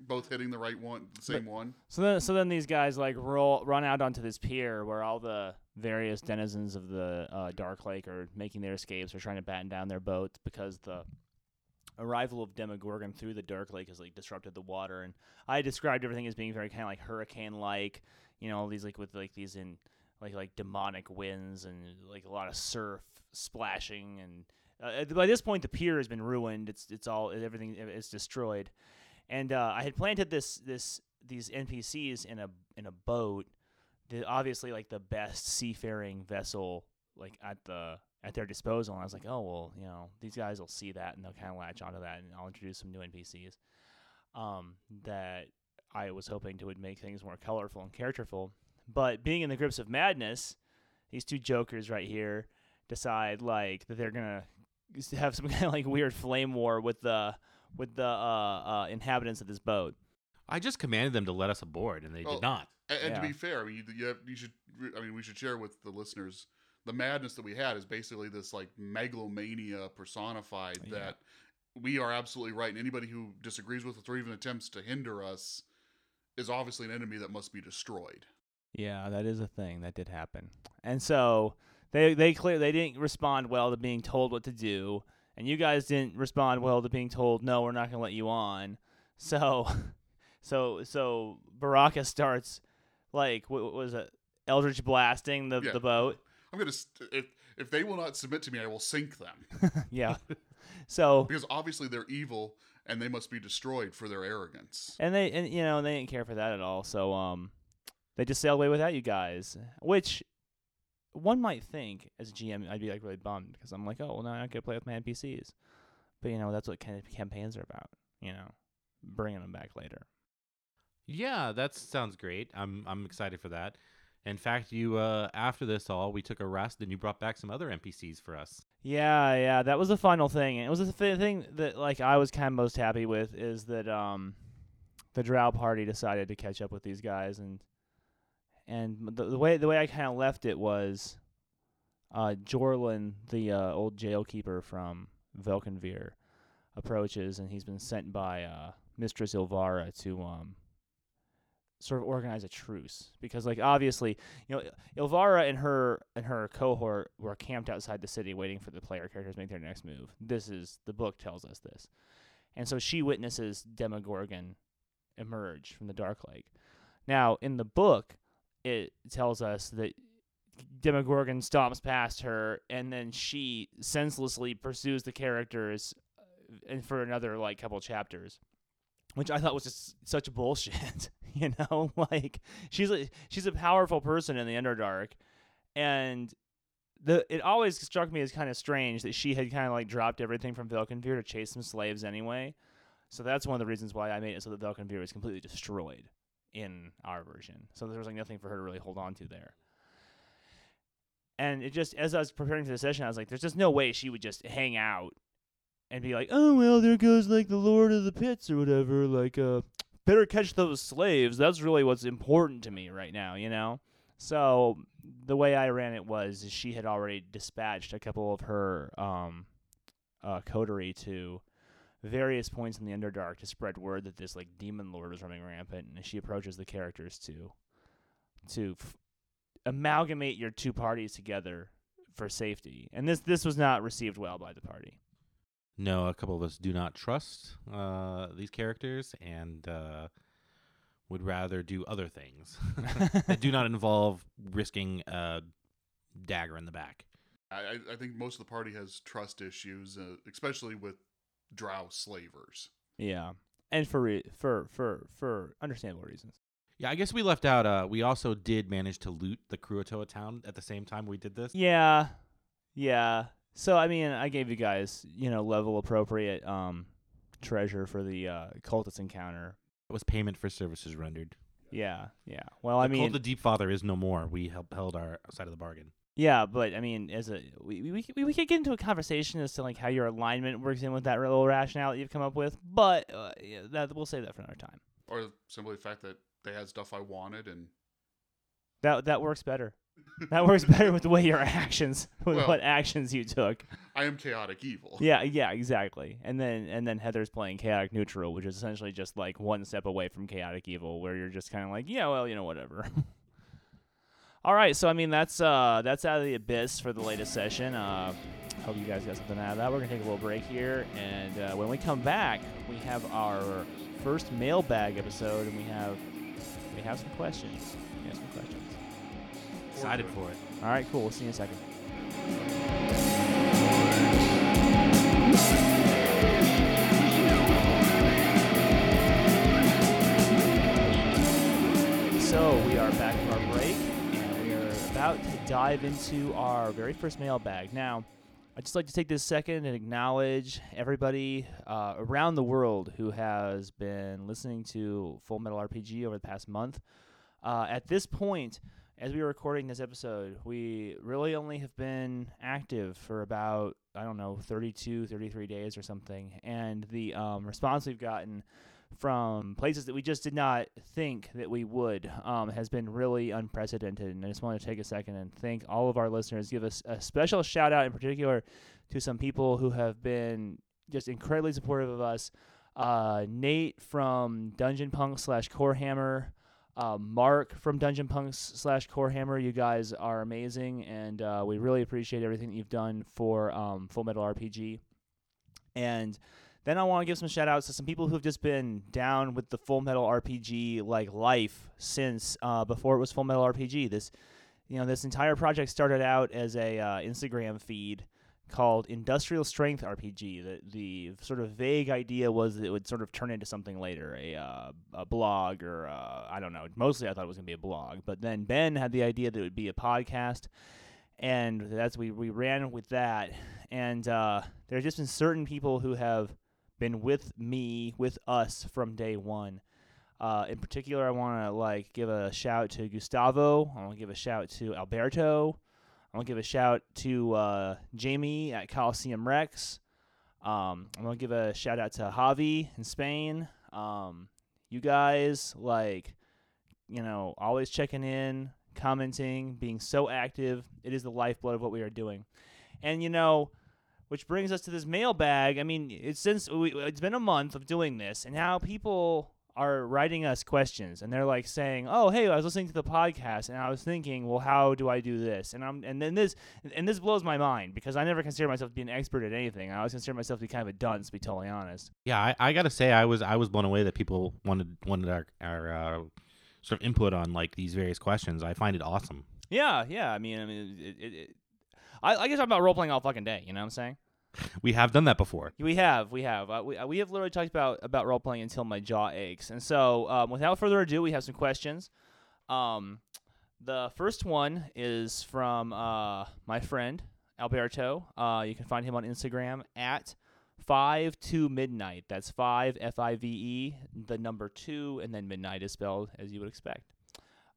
both hitting the right one, the same one. So then, so then these guys like roll, run out onto this pier where all the various denizens of the uh, Dark Lake are making their escapes or trying to batten down their boats because the arrival of Demogorgon through the Dark Lake has like disrupted the water. And I described everything as being very kind of like hurricane-like, you know, all these like with like these in like like demonic winds and like a lot of surf splashing and. Uh, by this point, the pier has been ruined. It's it's all everything is destroyed and uh, I had planted this this these NPCs in a in a boat, the, obviously like the best seafaring vessel like at the at their disposal. And I was like, oh well, you know, these guys will see that and they'll kind of latch onto that, and I'll introduce some new NPCs um, that I was hoping to would make things more colorful and characterful. But being in the grips of madness, these two jokers right here decide like that they're gonna have some *laughs* kind of like weird flame war with the with the uh, uh, inhabitants of this boat. I just commanded them to let us aboard, and they Oh. did not. And, and to be fair, I mean, you, you, have, you should. I mean, we should share with the listeners the madness that we had is basically this like megalomania personified Yeah. that we are absolutely right, and anybody who disagrees with us or even attempts to hinder us is obviously an enemy that must be destroyed. Yeah, that is a thing that did happen. And so they they clear they didn't respond well to being told what to do, and you guys didn't respond well to being told no, we're not going to let you on. *laughs* So so so Baracus starts like what, was it? Eldritch blasting the Yeah. the boat. I'm gonna st- if if they will not submit to me, I will sink them *laughs* yeah. *laughs* So because obviously they're evil and they must be destroyed for their arrogance. and they and you know they didn't care for that at all. So um, they just sailed away without you guys, which one might think as a GM I'd be like really bummed because I'm like, oh well, now I get to play with my NPCs, but you know that's what kind of campaigns are about. You know, bringing them back later. Yeah, that sounds great. I'm I'm excited for that. In fact, you uh, after this all, we took a rest, and you brought back some other NPCs for us. Yeah, yeah, that was the final thing, and it was the th- thing that like I was kind of most happy with is that um, the Drow party decided to catch up with these guys, and and the, the way the way I kind of left it was, uh, Jorlan, the uh, old jailkeeper from Velkynvelve, approaches, and he's been sent by uh, Mistress Ilvara to um, sort of organize a truce because like obviously you know Ilvara and her and her cohort were camped outside the city waiting for the player characters to make their next move. This is the book tells us this. And so she witnesses Demogorgon emerge from the Dark Lake. Now, in the book, it tells us that Demogorgon stomps past her and then she senselessly pursues the characters uh, and for another like couple chapters. which I thought was just such bullshit. *laughs* you know, *laughs* like she's a she's a powerful person in the Underdark, and the it always struck me as kind of strange that she had kind of like dropped everything from Velkynvelve to chase some slaves anyway. So that's one of the reasons why I made it so that Velkynvelve was completely destroyed in our version. So there was like nothing for her to really hold on to there. And it just as I was preparing for the session, I was like, "There's just no way she would just hang out and be like, oh well, there goes like the Lord of the Pits or whatever. Like, uh, better catch those slaves. That's really what's important to me right now, you know." So the way I ran it was she had already dispatched a couple of her um, uh, coterie to various points in the Underdark to spread word that this like demon lord was running rampant, and she approaches the characters to to f- amalgamate your two parties together for safety. And this this was not received well by the party. No, a couple of us do not trust uh, these characters and uh, would rather do other things *laughs* that do not involve risking a dagger in the back. I, I- I think most of the party has trust issues, uh, especially with drow slavers. Yeah, and for re- for for for understandable reasons. Yeah, I guess we left out. Uh, we also did manage to loot the Kuo-toa town at the same time we did this. Yeah, yeah. So I mean, I gave you guys you know level appropriate um treasure for the uh, cultist encounter. It was payment for services rendered. Yeah, yeah. Well, I mean, cult of Deep Father is no more. We held, held our side of the bargain. Yeah, but I mean, as a we we we, we could get into a conversation as to like how your alignment works in with that little rationale that you've come up with, but uh, yeah, that we'll save that for another time. Or simply the fact that they had stuff I wanted and That that works better. That works better with the way your actions, *laughs* with Well- what actions you took. I am chaotic evil. Yeah, yeah, exactly. And then and then Heather's playing chaotic neutral, which is essentially just like one step away from chaotic evil, where you're just kind of like, yeah, well, you know, whatever. *laughs* All right, so I mean that's uh that's out of the abyss for the latest session. Uh, hope you guys got something out of that. We're gonna take a little break here, and uh, when we come back, we have our first mailbag episode, and we have we have some questions. We have some questions. Excited for it. All right, cool. We'll see you in a second. So we are back about to dive into our very first mailbag. Now, I'd just like to take this second and acknowledge everybody uh, around the world who has been listening to Full Metal RPG over the past month. Uh, at this point, as we are recording this episode, we really only have been active for about, I don't know, 32, 33 days or something. And the um, response we've gotten from places that we just did not think that we would um, has been really unprecedented. And I just want to take a second and thank all of our listeners. Give us a special shout out in particular to some people who have been just incredibly supportive of us. Uh, Nate from Dungeon Punk slash Corehammer, uh, Mark from Dungeon Punks slash Corehammer. You guys are amazing, and uh, we really appreciate everything that you've done for um, Full Metal RPG. And then I want to give some shout outs to some people who've just been down with the Full Metal RPG like life since uh, before it was Full Metal RPG. This, you know, this entire project started out as a uh, Instagram feed called Industrial Strength RPG. The the sort of vague idea was that it would sort of turn into something later, a uh, a blog or uh, I don't know. Mostly I thought it was gonna be a blog, but then Ben had the idea that it would be a podcast, and that's we we ran with that. And uh, there have just been certain people who have been with me, with us from day one. Uh, in particular, I want to like give a shout to Gustavo. I want to give a shout to Alberto. I want to give a shout to uh, Jamie at Coliseum Rex. Um, I want to give a shout out to Javi in Spain. Um, you guys, like, you know, always checking in, commenting, being so active. It is the lifeblood of what we are doing. And, you know, which brings us to this mailbag. I mean, it's since we, it's been a month of doing this, and now people are writing us questions, and they're like saying, "Oh, hey, I was listening to the podcast, and I was thinking, well, how do I do this?" And I'm, and then this, and this blows my mind because I never considered myself to be an expert at anything. I always considered myself to be kind of a dunce, to be totally honest. Yeah, I, I gotta say, I was I was blown away that people wanted wanted our our uh, sort of input on like these various questions. I find it awesome. Yeah, yeah. I mean, I mean, it, it, it, I, I guess I'm about role playing all fucking day. You know what I'm saying? We have done that before. We have, we have, uh, we, uh, we have literally talked about about role playing until my jaw aches. And so, um, without further ado, we have some questions. Um, the first one is from uh, my friend Alberto. Uh, you can find him on Instagram at five to midnight. That's five F I V E, the number two, and then midnight is spelled as you would expect.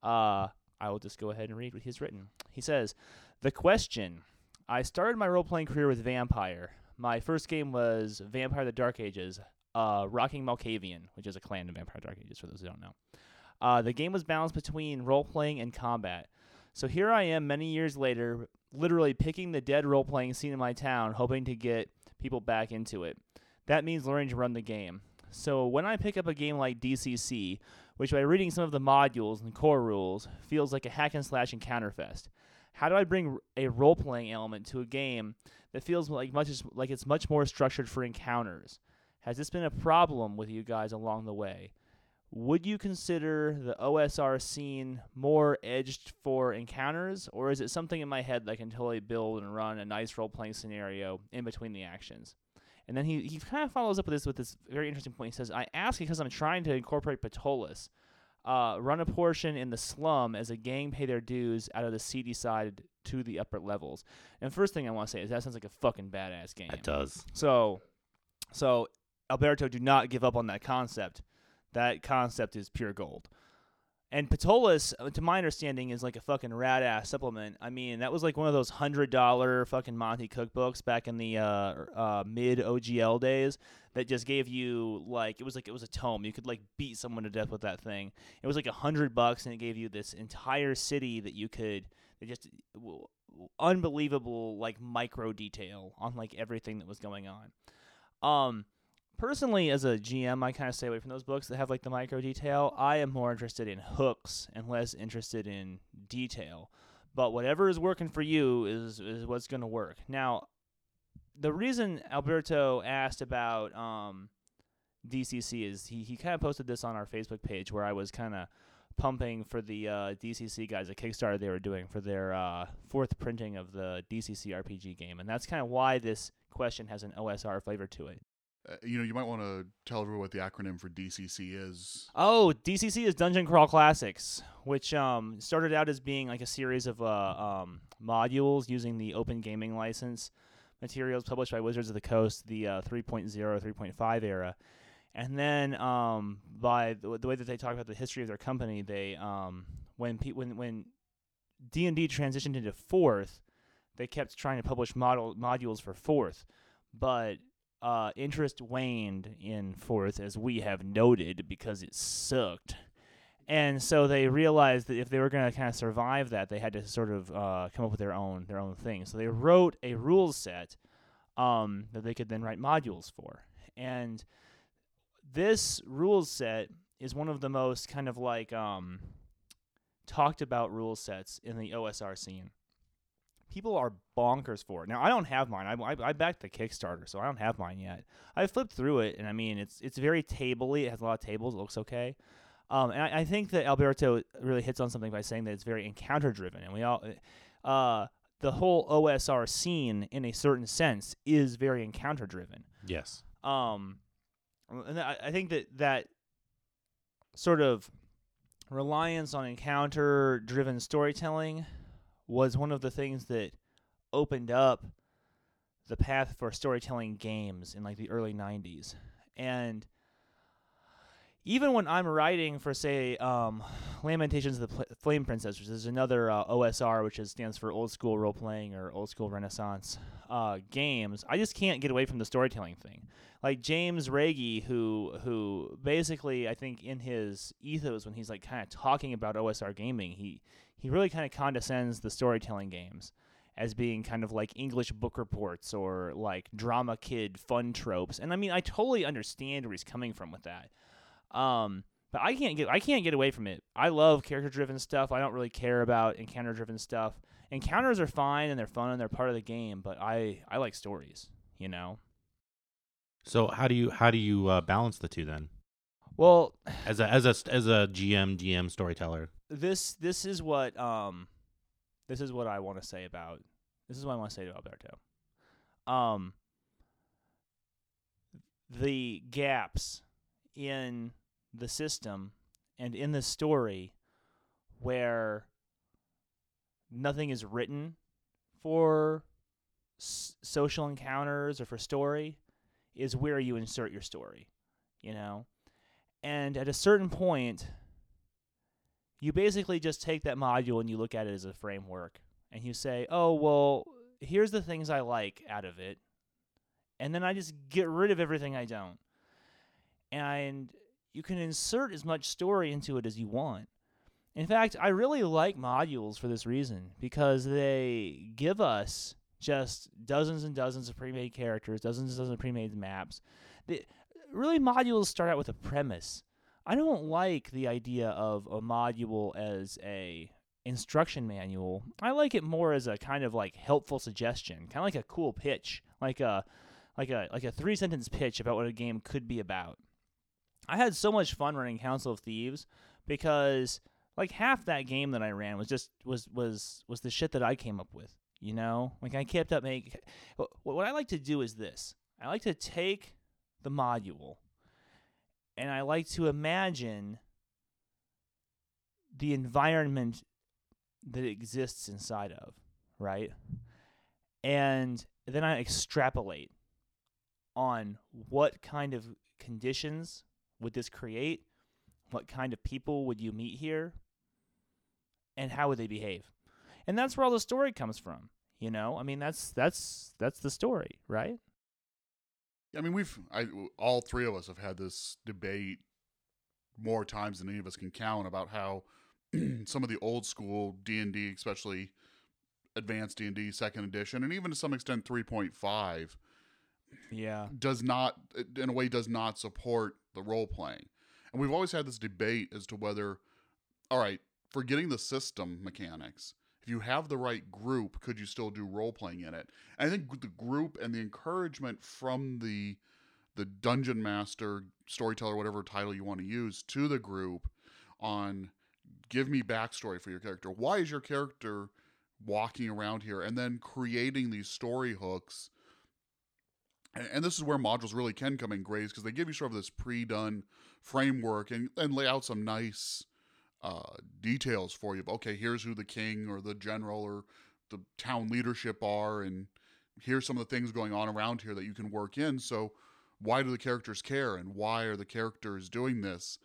Uh, I will just go ahead and read what he's written. He says, "The question: I started my role playing career with Vampire. My first game was Vampire: The Dark Ages, uh, Rocking Malkavian, which is a clan in Vampire: Dark Ages for those who don't know. Uh, the game was balanced between role playing and combat. So here I am, many years later, literally picking the dead role playing scene in my town, hoping to get people back into it. That means learning to run the game. So when I pick up a game like DCC, which by reading some of the modules and core rules feels like a hack and slash encounter fest, how do I bring a role playing element to a game that feels like much as, like it's much more structured for encounters? Has this been a problem with you guys along the way? Would you consider the OSR scene more edged for encounters, or is it something in my head that I can totally build and run a nice role playing scenario in between the actions? And then he, he kind of follows up with this with this very interesting point. He says, I ask because I'm trying to incorporate Ptolus, uh, run a portion in the slum as a gang pay their dues out of the seedy side to the upper levels. And first thing I want to say is that sounds like a fucking badass game. It does. So, so Alberto, do not give up on that concept. That concept is pure gold. And Ptolus, uh, to my understanding, is like a fucking rad ass supplement. I mean, that was like one of those hundred dollar fucking Monte Cook books back in the uh, uh, mid OGL days that just gave you like it was like it was a tome. You could like beat someone to death with that thing. It was like a hundred bucks, and it gave you this entire city that you could just unbelievable like micro detail on like everything that was going on. Um, personally as a gm i kind of stay away from those books that have like the micro detail. I am more interested in hooks and less interested in detail. But whatever is working for you is is what's going to work. Now the reason alberto asked about um, dcc is he, he kind of posted this on our facebook page where i was kind of pumping for the uh, dcc guys a kickstarter. They were doing for their uh, fourth printing of the dcc rpg game. And that's kind of why this question has an osr flavor to it Uh, you know, you might want to tell everyone what the acronym for DCC is. Oh, DCC is Dungeon Crawl Classics, which um, started out as being like a series of uh, um, modules using the Open Gaming License materials published by Wizards of the Coast, the uh, 3.0, 3.5 era. And then um, by the, the way that they talk about the history of their company, they um, when pe- when when D and D transitioned into fourth, they kept trying to publish model modules for fourth, but uh, interest waned in fourth, as we have noted, because it sucked. And so they realized that if they were going to kind of survive that, they had to sort of uh, come up with their own their own thing. So they wrote a rule set um, that they could then write modules for. And this rule set is one of the most kind of like um, talked about rule sets in the OSR scene people are bonkers for it. Now I don't have mine. I, I, I backed the Kickstarter, so I don't have mine yet. I flipped through it, and I mean it's it's very tabley. It has a lot of tables. It looks okay. Um, and I, I think that Alberto really hits on something by saying that it's very encounter driven, and we all. Uh, the whole OSR scene, in a certain sense, is very encounter driven. Yes. Um, and I, I think that that sort of reliance on encounter driven storytelling was one of the things that opened up the path for storytelling games in like the early 90s and even when i'm writing for say um, lamentations of the flame princess which is another uh, osr which is, stands for old school role playing or old school renaissance uh, games i just can't get away from the storytelling thing. Like james raggi who who basically i think in his ethos when he's like kind of talking about osr gaming he he really kind of condescends the storytelling games as being kind of like English book reports or like drama kid fun tropes. And I mean, I totally understand where he's coming from with that. Um, but I can't get I can't get away from it. I love character driven stuff. I don't really care about encounter driven stuff. Encounters are fine and they're fun and they're part of the game, but I I like stories, you know. So how do you how do you uh, balance the two then? Well, As a as a as a GM DM storyteller. this this is what um this is what I want to say about this is what I want to say to Alberto. Um the gaps in the system and in the story where nothing is written for s- social encounters or for story is where you insert your story, you know? And at a certain point, you basically just take that module and you look at it as a framework and you say, oh, well, here's the things I like out of it. And then I just get rid of everything I don't. And you can insert as much story into it as you want. In fact, I really like modules for this reason because they give us just dozens and dozens of pre-made characters, dozens and dozens of pre-made maps. They, really, modules start out with a premise. I don't like the idea of a module as a instruction manual. I like it more as a kind of like helpful suggestion, kind of like a cool pitch, like a like a like a three sentence pitch about what a game could be about. I had so much fun running Council of Thieves because like half that game that I ran was just was was was the shit that I came up with. You know, like I kept up making. What I like to do is this: I like to take the module, and I like to imagine the environment that exists inside of, right? And then I extrapolate on what kind of conditions would this create? What kind of people would you meet here? And how would they behave? And that's where all the story comes from. You know, I mean, that's that's that's the story, right? I mean, we've I, all three of us have had this debate more times than any of us can count about how *clears throat* some of the old school D and D, especially advanced D and D second edition, and even to some extent three point five, yeah, does not in a way does not support the role playing. And we've always had this debate as to whether, all right, forgetting the system mechanics, if you have the right group, could you still do role playing in it? And I think the group and the encouragement from the the dungeon master, storyteller, whatever title you want to use, to the group on give me backstory for your character. Why is your character walking around here? And then creating these story hooks. And, this is where modules really can come in great because they give you sort of this pre-done framework and, and lay out some nice uh, details for you. Okay, here's who the king or the general or the town leadership are, and here's some of the things going on around here that you can work in. So, why do the characters care, and why are the characters doing this?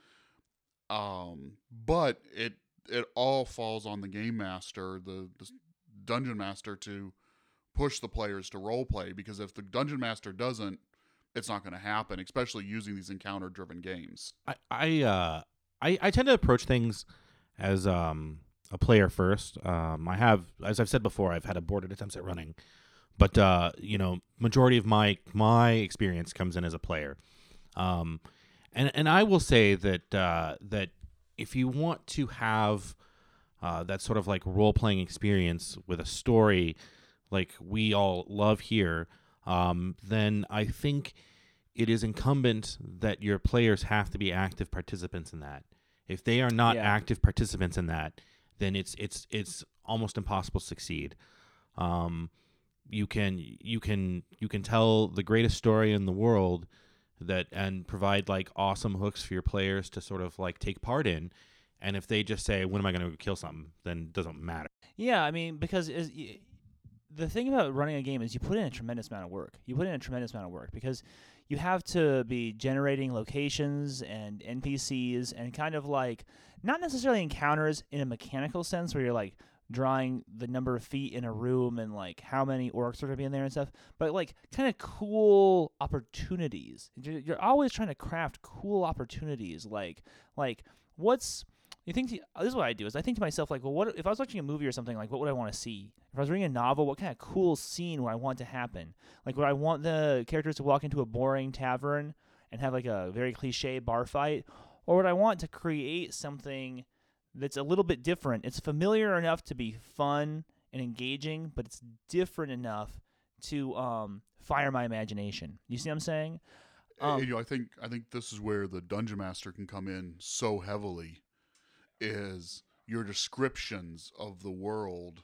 Um, but it it all falls on the game master, the, the dungeon master, to push the players to role play. Because if the dungeon master doesn't, it's not going to happen. Especially using these encounter driven games. I I uh I, I tend to approach things as um, a player first. Um, I have, as I've said before, I've had aborted attempts at running, but uh, you know, majority of my my experience comes in as a player. Um, and and I will say that uh, that if you want to have uh, that sort of like role playing experience with a story like we all love here, um, then I think it is incumbent that your players have to be active participants in that. If they are not Yeah. active participants in that, then it's it's it's almost impossible to succeed. Um, you can you can you can tell the greatest story in the world that and provide like awesome hooks for your players to sort of like take part in. And if they just say, "When am I going to kill something?" then it doesn't matter. Yeah, I mean, because is, the thing about running a game is you put in a tremendous amount of work. You put in a tremendous amount of work because you have to be generating locations and NPCs and kind of like not necessarily encounters in a mechanical sense where you're like drawing the number of feet in a room and like how many orcs are going to be in there and stuff, but like kind of cool opportunities. You're, always trying to craft cool opportunities like like what's you think to, this is what I do is I think to myself like, well, what if I was watching a movie or something like, what would I want to see? If I was reading a novel, what kind of cool scene would I want to happen? Like, would I want the characters to walk into a boring tavern and have like a very cliche bar fight, or would I want to create something that's a little bit different? It's familiar enough to be fun and engaging, but it's different enough to um, fire my imagination. You see what I'm saying? Um, you know, I think I think this is where the dungeon master can come in so heavily, is your descriptions of the world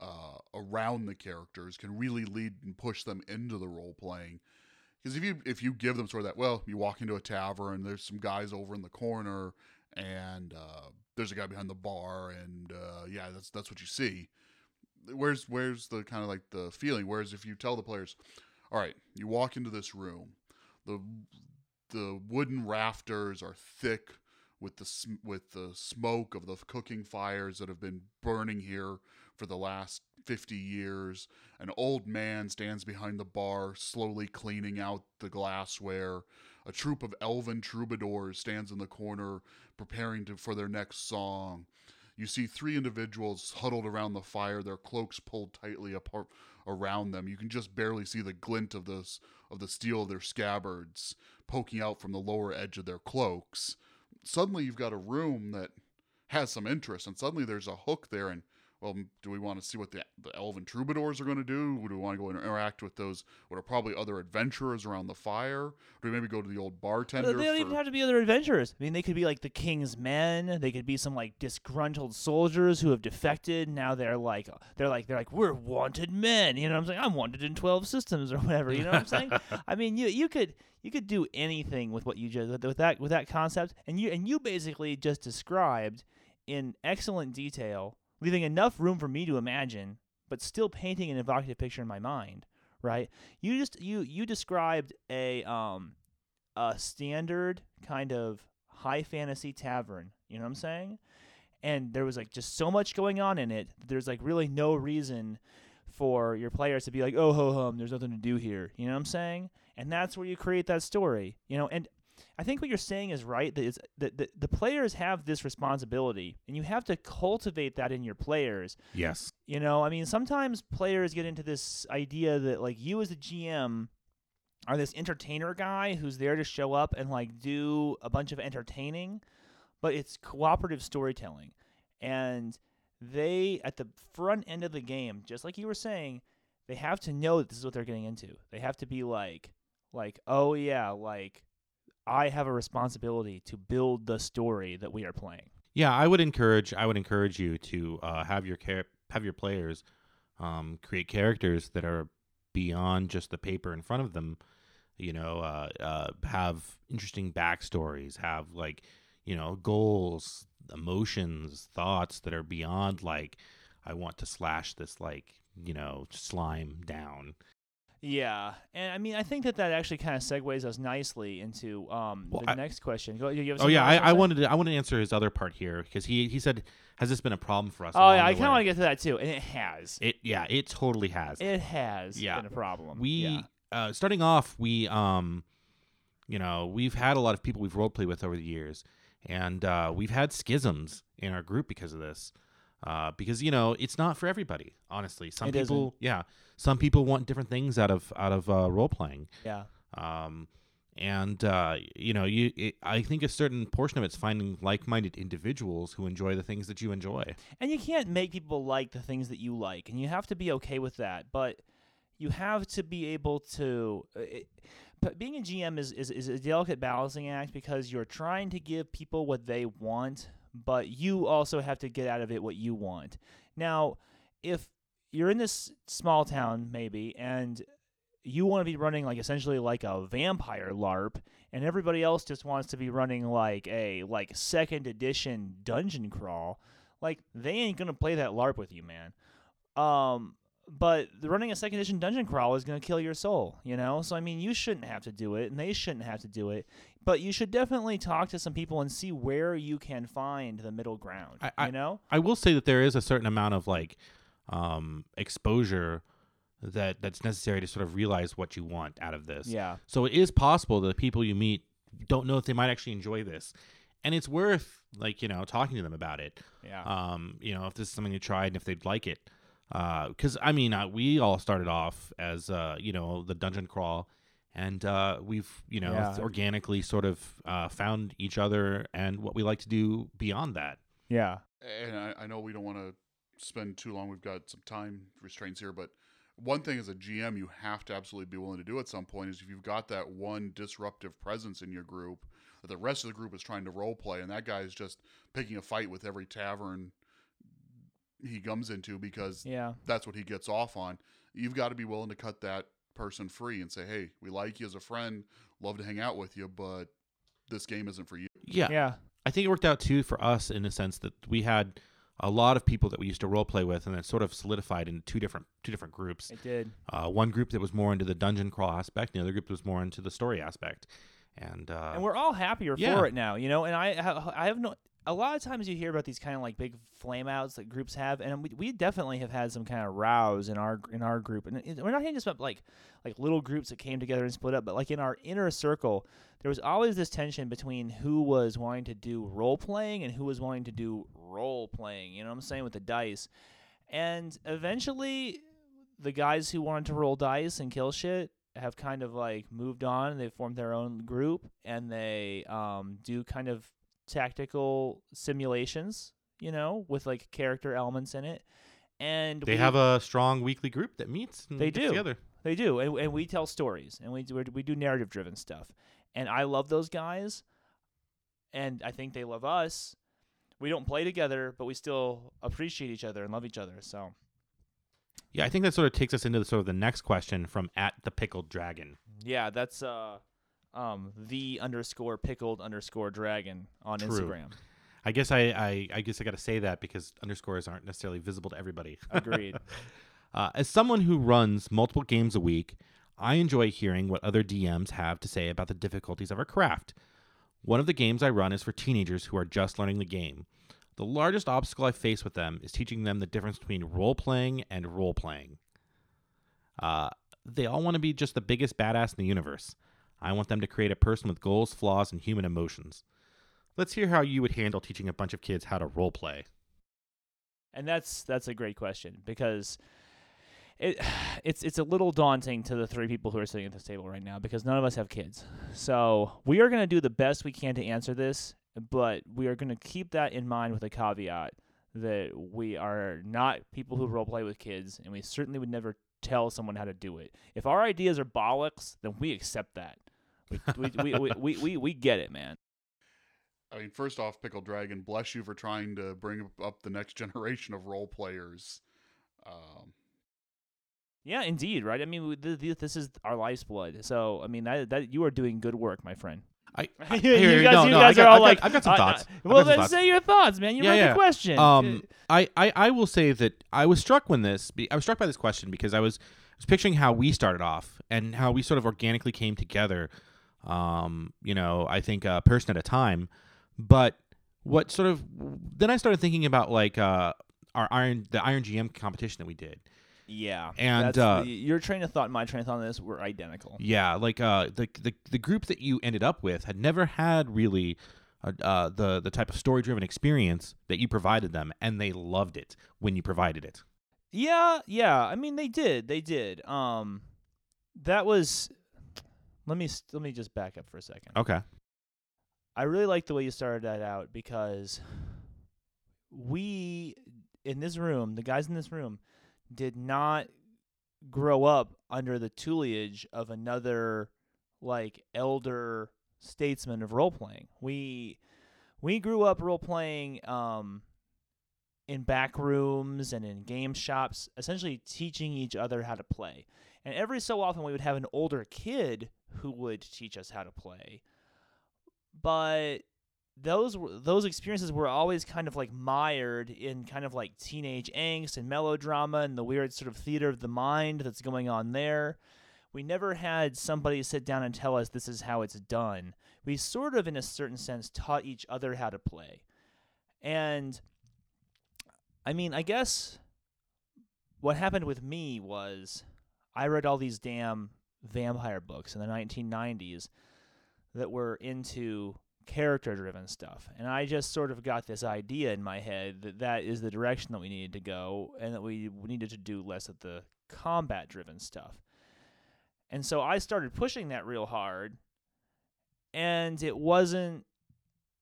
uh, around the characters can really lead and push them into the role playing. Because if you if you give them sort of that, well, you walk into a tavern, there's some guys over in the corner, and uh, there's a guy behind the bar, and uh, yeah, that's that's what you see. Where's where's the kind of like the feeling? Whereas if you tell the players, all right, you walk into this room, the the wooden rafters are thick with the with the smoke of the cooking fires that have been burning here for the last 50 years. An old man stands behind the bar, slowly cleaning out the glassware. A troop of elven troubadours stands in the corner, preparing to, for their next song. You see three individuals huddled around the fire, their cloaks pulled tightly apart around them. You can just barely see the glint of the of the steel of their scabbards poking out from the lower edge of their cloaks. Suddenly, you've got a room that has some interest, and suddenly there's a hook there, and do we want to see what the, the elven troubadours are going to do? Do we want to go and interact with those, what are probably other adventurers around the fire? Do we maybe go to the old bartender? They don't for- even have to be other adventurers. I mean, they could be like the king's men. They could be some like disgruntled soldiers who have defected. Now they're like, they're like, they're like, we're wanted men. You know what I'm saying? I'm wanted in 12 systems or whatever. You know what I'm saying? *laughs* I mean, you you could you could do anything with what you just with with that with that concept, and you and you basically just described in excellent detail, leaving enough room for me to imagine, but still painting an evocative picture in my mind. Right? You just you you described a um a standard kind of high fantasy tavern. You know what I'm saying? And there was like just so much going on in it. There's like really no reason for your players to be like, oh ho hum, there's nothing to do here. You know what I'm saying? And that's where you create that story. You know, and I think what you're saying is right. That is that the, the players have this responsibility, and you have to cultivate that in your players. Yes. You know, I mean, sometimes players get into this idea that like you as a GM are this entertainer guy who's there to show up and like do a bunch of entertaining, but it's cooperative storytelling. And they at the front end of the game, just like you were saying, they have to know that this is what they're getting into. They have to be like like, "Oh yeah, like I have a responsibility to build the story that we are playing." Yeah, I would encourage I would encourage you to uh, have your char- have your players um, create characters that are beyond just the paper in front of them. You know, uh, uh, have interesting backstories, have like you know goals, emotions, thoughts that are beyond like I want to slash this like you know slime down. Yeah, and I mean, I think that that actually kind of segues us nicely into um, Well, the I- next question. Go, you have Oh yeah, I, I wanted to I wanted to answer his other part here because he he said has this been a problem for us? Oh yeah, I kind of want to get to that too, and it has. it. Yeah, it totally has. It has Yeah. been a problem. we yeah. uh, starting off we um you know we've had a lot of people we've role played with over the years and uh, we've had schisms in our group because of this uh, because you know it's not for everybody honestly some It people isn't. yeah some people want different things out of out of uh, role playing yeah. um, and uh, you know you it, i think a certain portion of it's finding like-minded individuals who enjoy the things that you enjoy And you can't make people like the things that you like, and you have to be okay with that. But you have to be able to. uh, It, but being a GM is, is, is a delicate balancing act because you're trying to give people what they want, but you also have to get out of it what you want. Now, if you're in this small town, maybe, and you want to be running like essentially like a vampire LARP, and everybody else just wants to be running like a like second edition dungeon crawl, like they ain't gonna play that LARP with you, man. Um, but running a second edition dungeon crawl is gonna kill your soul, you know. So I mean, you shouldn't have to do it, and they shouldn't have to do it. But you should definitely talk to some people and see where you can find the middle ground. I- you know? I will say that there is a certain amount of like um, exposure that that's necessary to sort of realize what you want out of this. Yeah. So it is possible that the people you meet don't know if they might actually enjoy this, and it's worth like you know talking to them about it. Yeah. Um, you know if this is something you tried and if they'd like it, because I mean uh, we all started off as uh, you know the dungeon crawl. And uh, we've, you know, Yeah. organically sort of uh, found each other and what we like to do beyond that. yeah. and I, I know we don't want to spend too long. We've got some time restraints here, but one thing as a GM you have to absolutely be willing to do at some point is if you've got that one disruptive presence in your group that the rest of the group is trying to role play, and that guy is just picking a fight with every tavern he comes into because Yeah. that's what he gets off on. You've got to be willing to cut that person free and say, "Hey, we like you as a friend, love to hang out with you, but this game isn't for you." Yeah. Yeah. I think it worked out too for us in the sense that we had a lot of people that we used to role play with, and it sort of solidified into two different two different groups. It did. Uh, one group that was more into the dungeon crawl aspect, and the other group was more into the story aspect. And, uh, and we're all happier yeah. for it now, you know. And I, ha- I have no. A lot of times you hear about these kind of like big flame outs that groups have, and we, we definitely have had some kind of rows in our in our group. And it, we're not talking just about like like little groups that came together and split up, but like in our inner circle, there was always this tension between who was wanting to do role playing and who was wanting to do role playing. You know what I'm saying with the dice, and eventually, the guys who wanted to roll dice and kill shit have kind of like moved on they've formed their own group and they um, do kind of tactical simulations you know with like character elements in it and they we, have a strong weekly group that meets. And They do. together. they do and, and we tell stories and we do, we do narrative driven stuff and i love those guys and i think they love us we don't play together but we still appreciate each other and love each other so Yeah, I think that sort of takes us into the, sort of the next question from at the pickled dragon. yeah that's uh um the underscore pickled underscore dragon on True. instagram I guess I, I, I guess I got to say that because underscores aren't necessarily visible to everybody. *laughs* agreed Uh, as someone who runs multiple games a week, I enjoy hearing what other DMs have to say about the difficulties of our craft. One of the games I run is for teenagers who are just learning the game. The largest obstacle I face with them is teaching them the difference between role playing and role playing. Uh, they all want to be just the biggest badass in the universe. I want them to create a person with goals, flaws, and human emotions. Let's hear how you would handle teaching a bunch of kids how to role play. And that's that's a great question because it *sighs* it's it's a little daunting to the three people who are sitting at this table right now because none of us have kids. So we are going to do the best we can to answer this, but we are going to keep that in mind with a caveat that we are not people who role play with kids, and we certainly would never tell someone how to do it. If our ideas are bollocks, then we accept that. We we we, we, we, we, get it, man. *laughs* I mean, first off, Pickle Dragon, bless you for trying to bring up the next *laughs* generation of role players. Um, Yeah, indeed, right? I mean, we- th- th- this is our life's blood. So, I mean, that, that you are doing good work, my friend. *laughs* I, you here, guys, no, you no, guys I got- are all I've got- like, I've got some uh, thoughts. uh, well, then thoughts. say your thoughts, man. You Yeah, read yeah. the question. Um, I, I, I will say that I was struck when this. I was struck by this question because I was, I was picturing how we started off and how we sort of organically came together. Um, you know, I think a person at a time. But what sort of then I started thinking about like uh, our iron the Iron GM competition that we did. Yeah, and, uh, the- your train of thought and my train of thought on this were identical. Yeah, like uh, the the the group that you ended up with had never had really. Uh, uh, the the type of story driven experience that you provided them, and they loved it when you provided it. Yeah, yeah. I mean, they did. They did. Um, that was. Let me let me just back up for a second. Okay. I really like the way you started that out because we in this room, the guys in this room, did not grow up under the tutelage of another like elder statesman of role playing. We we grew up role playing um in back rooms and in game shops, essentially teaching each other how to play. And every so often we would have an older kid who would teach us how to play but those those experiences were always kind of like mired in kind of like teenage angst and melodrama and the weird sort of theater of the mind that's going on there. We never had somebody sit down and tell us this is how it's done. We sort of, in a certain sense, taught each other how to play. And I mean, I guess what happened with me was I read all these damn vampire books in the 1990s that were into character driven stuff. And i just sort of got this idea in my head that that is the direction that we needed to go and that we needed to do less of the combat driven stuff. And so i started pushing that real hard and it wasn't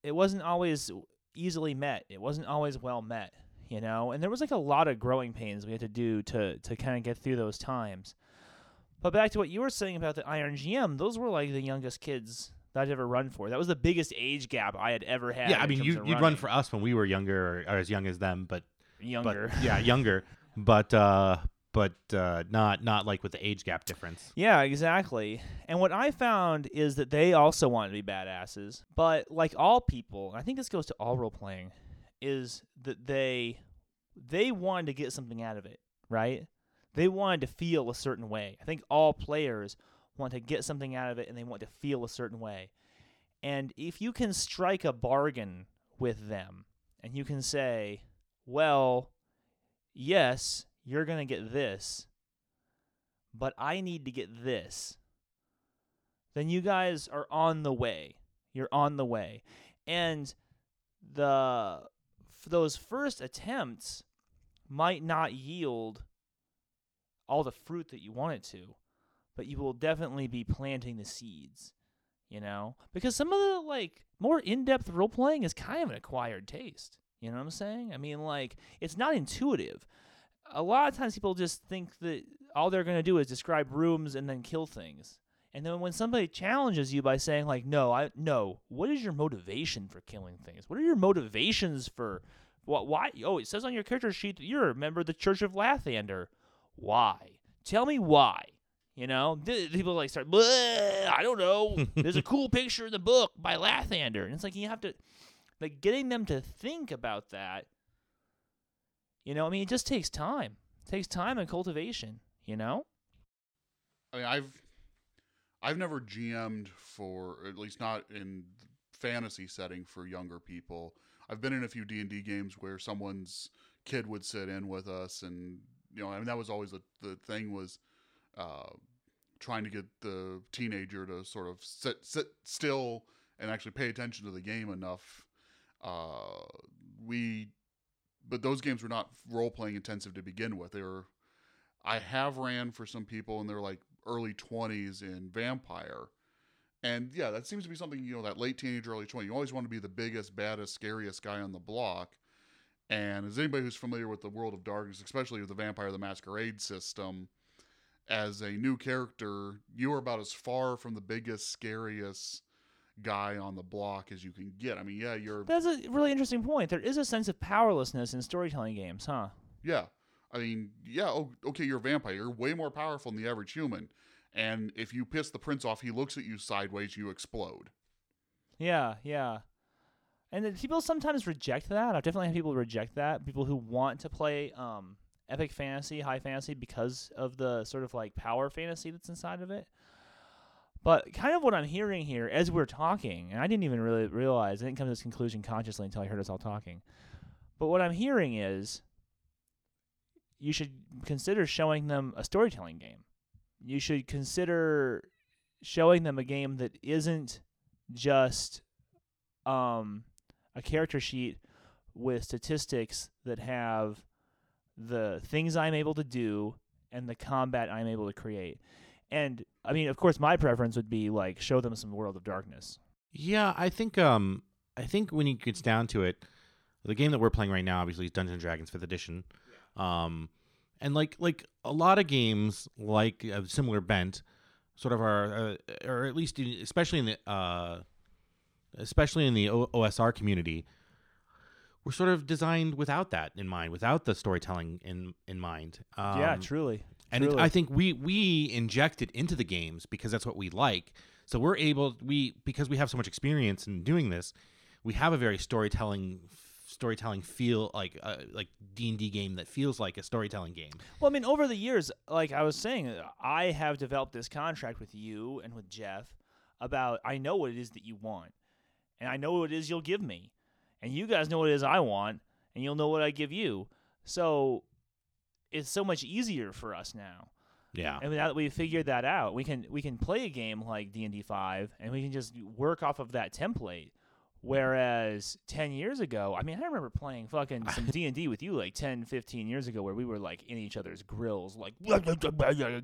it wasn't always easily met. It wasn't always well met you know? And there was like a lot of growing pains we had to do to to kind of get through those times. But back to what you were saying about the Iron GM, those were like the youngest kids that I'd ever run for. That was the biggest age gap I had ever had. yeah, I mean, you, you'd run for us when we were younger or, or as young as them, but younger. But, *laughs* yeah, younger. But uh, but uh, not not like with the age gap difference. Yeah, exactly. And what I found is that they also want to be badasses, but like all people, I think this goes to all role playing, is that they they wanted to get something out of it, right? They wanted to feel a certain way. I think all players want to get something out of it and they want to feel a certain way. And if you can strike a bargain with them and you can say, well, yes, you're going to get this, but I need to get this, then you guys are on the way. You're on the way. And the those first attempts might not yield all the fruit that you want it to, but you will definitely be planting the seeds, you know? Because some of the like more in-depth role playing is kind of an acquired taste. You know what I'm saying? I mean like it's not intuitive. A lot of times people just think that all they're going to do is describe rooms and then kill things. And then when somebody challenges you by saying like, "No, I no, what is your motivation for killing things? What are your motivations for what? Why? Oh, it says on your character sheet that you're a member of the Church of Lathander. Why? Tell me why." You know, people like start. I don't know. *laughs* There's a cool picture in the book by Lathander, and it's like you have to, like, getting them to think about that. You know, I mean, it just takes time. It takes time and cultivation. You know. I mean, I've I've never GM'd for at least not in fantasy setting for younger people. I've been in a few D and D games where someone's kid would sit in with us, and you know, I mean, that was always the the thing was uh, trying to get the teenager to sort of sit sit still and actually pay attention to the game enough. Uh, we, but those games were not role playing intensive to begin with. They were I have ran for some people in their like early 20s in Vampire. And yeah, that seems to be something, you know, that late teenage, early 20. You always want to be the biggest, baddest, scariest guy on the block. And as anybody who's familiar with the World of Darkness, especially with the Vampire the Masquerade system, as a new character, you are about as far from the biggest, scariest guy on the block as you can get. I mean, yeah, you're That's a really interesting point. There is a sense of powerlessness in storytelling games, huh? Yeah. I mean, yeah, oh, okay, you're a vampire. You're way more powerful than the average human. And if you piss the prince off, he looks at you sideways, you explode. Yeah, yeah. And people sometimes reject that. I've definitely had people reject that. People who want to play um, epic fantasy, high fantasy, because of the sort of like power fantasy that's inside of it. But kind of what I'm hearing here as we're talking, and I didn't even really realize, I didn't come to this conclusion consciously until I heard us all talking. But what I'm hearing is you should consider showing them a storytelling game. You should consider showing them a game that isn't just um, a character sheet with statistics that have the things I'm able to do and the combat I'm able to create. And I mean, of course, my preference would be like show them some World of Darkness. Yeah, I think um I think when it gets down to it, the game that we're playing right now obviously is Dungeons and Dragons 5th edition. Um and like like a lot of games like a similar bent sort of are uh, or at least in, especially in the uh especially in the o- OSR community were sort of designed without that in mind, without the storytelling in in mind. Um, yeah, truly. and it. I think we we inject it into the games because that's what we like. So we're able we because we have so much experience in doing this, we have a very storytelling storytelling feel like uh, like D and D game that feels like a storytelling game. Well, I mean, over the years, like I was saying, I have developed this contract with you and with Jeff about I know what it is that you want, and I know what it is you'll give me, and you guys know what it is I want, and you'll know what I give you. So it's so much easier for us now. Yeah. And now that we've figured that out, we can we can play a game like D and D five, and we can just work off of that template. Whereas 10 years ago, I mean, I remember playing fucking *laughs* some D&D with you like 10, 15 years ago where we were like in each other's grills, like,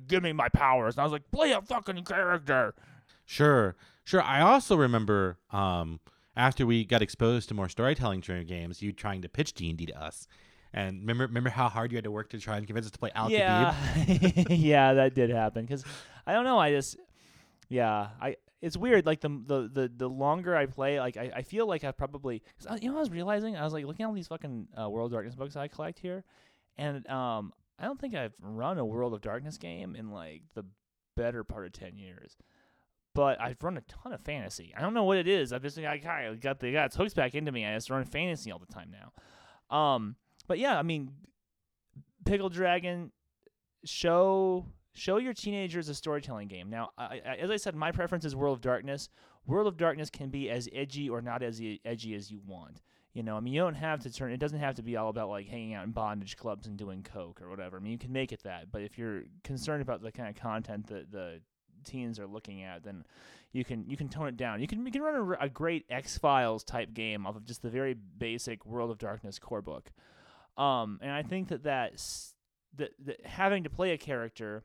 give me my powers. And I was like, play a fucking character. Sure, sure. I also remember um, after we got exposed to more storytelling during games, you trying to pitch D and D to us. And remember, remember how hard you had to work to try and convince us to play Al yeah. *laughs* yeah, that did happen. Because I don't know, I just, yeah, I. It's weird. Like the the the, the longer I play, like I, I feel like I've probably, I, you know, I was realizing I was like looking at all these fucking uh, World of Darkness books I collect here, and um, I don't think I've run a World of Darkness game in like the better part of ten years. But I've run a ton of fantasy. I don't know what it is. I've just I got the got its hooks back into me. I just run fantasy all the time now. Um, but yeah, I mean, Pickle Dragon, show show your teenagers a storytelling game. Now, I, I, as I said, my preference is World of Darkness. World of Darkness can be as edgy or not as edgy as you want. You know, I mean, you don't have to turn. It doesn't have to be all about like hanging out in bondage clubs and doing coke or whatever. I mean, you can make it that. But if you're concerned about the kind of content that the teens are looking at, then you can you can tone it down. You can you can run a, a great X Files type game off of just the very basic World of Darkness core book. Um, and I think that that that, that having to play a character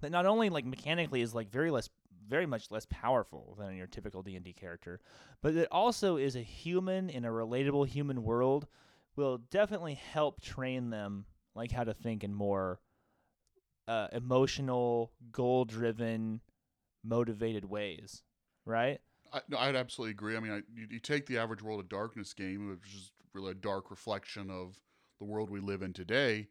that not only like mechanically is like very less very much less powerful than your typical D&D character, but it also is a human in a relatable human world will definitely help train them like how to think in more uh, emotional, goal-driven, motivated ways, right? I, no, I'd absolutely agree. I mean, I, you, you take the average World of Darkness game, which is really a dark reflection of the world we live in today,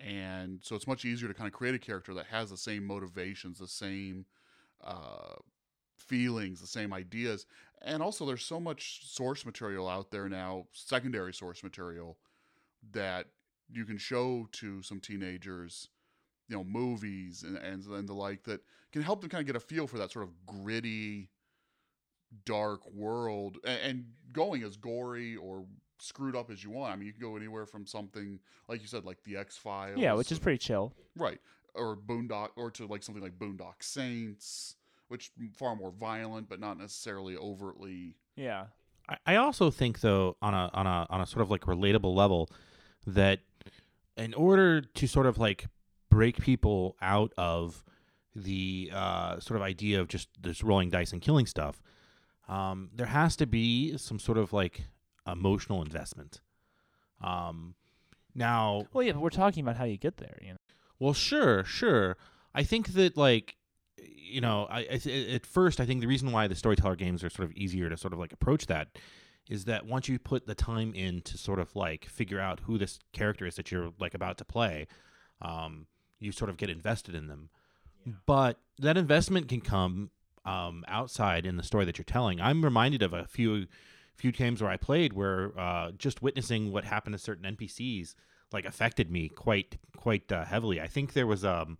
and so it's much easier to kind of create a character that has the same motivations, the same uh, feelings, the same ideas, and also there's so much source material out there now, secondary source material that you can show to some teenagers, you know, movies and and, and the like that can help them kind of get a feel for that sort of gritty, dark world, and, and going as gory or screwed up as you want. I mean, you can go anywhere from something like you said, like the X Files. Yeah, which is pretty chill. right, or Boondock, or to like something like Boondock Saints, which far more violent, but not necessarily overtly. Yeah. I, I also think though on a on a on a sort of like relatable level that in order to sort of like break people out of the uh, sort of idea of just this rolling dice and killing stuff, um, there has to be some sort of like emotional investment. Um, now, Well, yeah, but we're talking about how you get there. You know. well, sure, sure. I think that like you know, I, I th- at first I think the reason why the storyteller games are sort of easier to sort of like approach that is that once you put the time in to sort of like figure out who this character is that you're like about to play, um, you sort of get invested in them. But that investment can come um, outside in the story that you're telling. I'm reminded of a few few games where I played where uh, just witnessing what happened to certain NPCs like affected me quite quite uh, heavily. I think there was um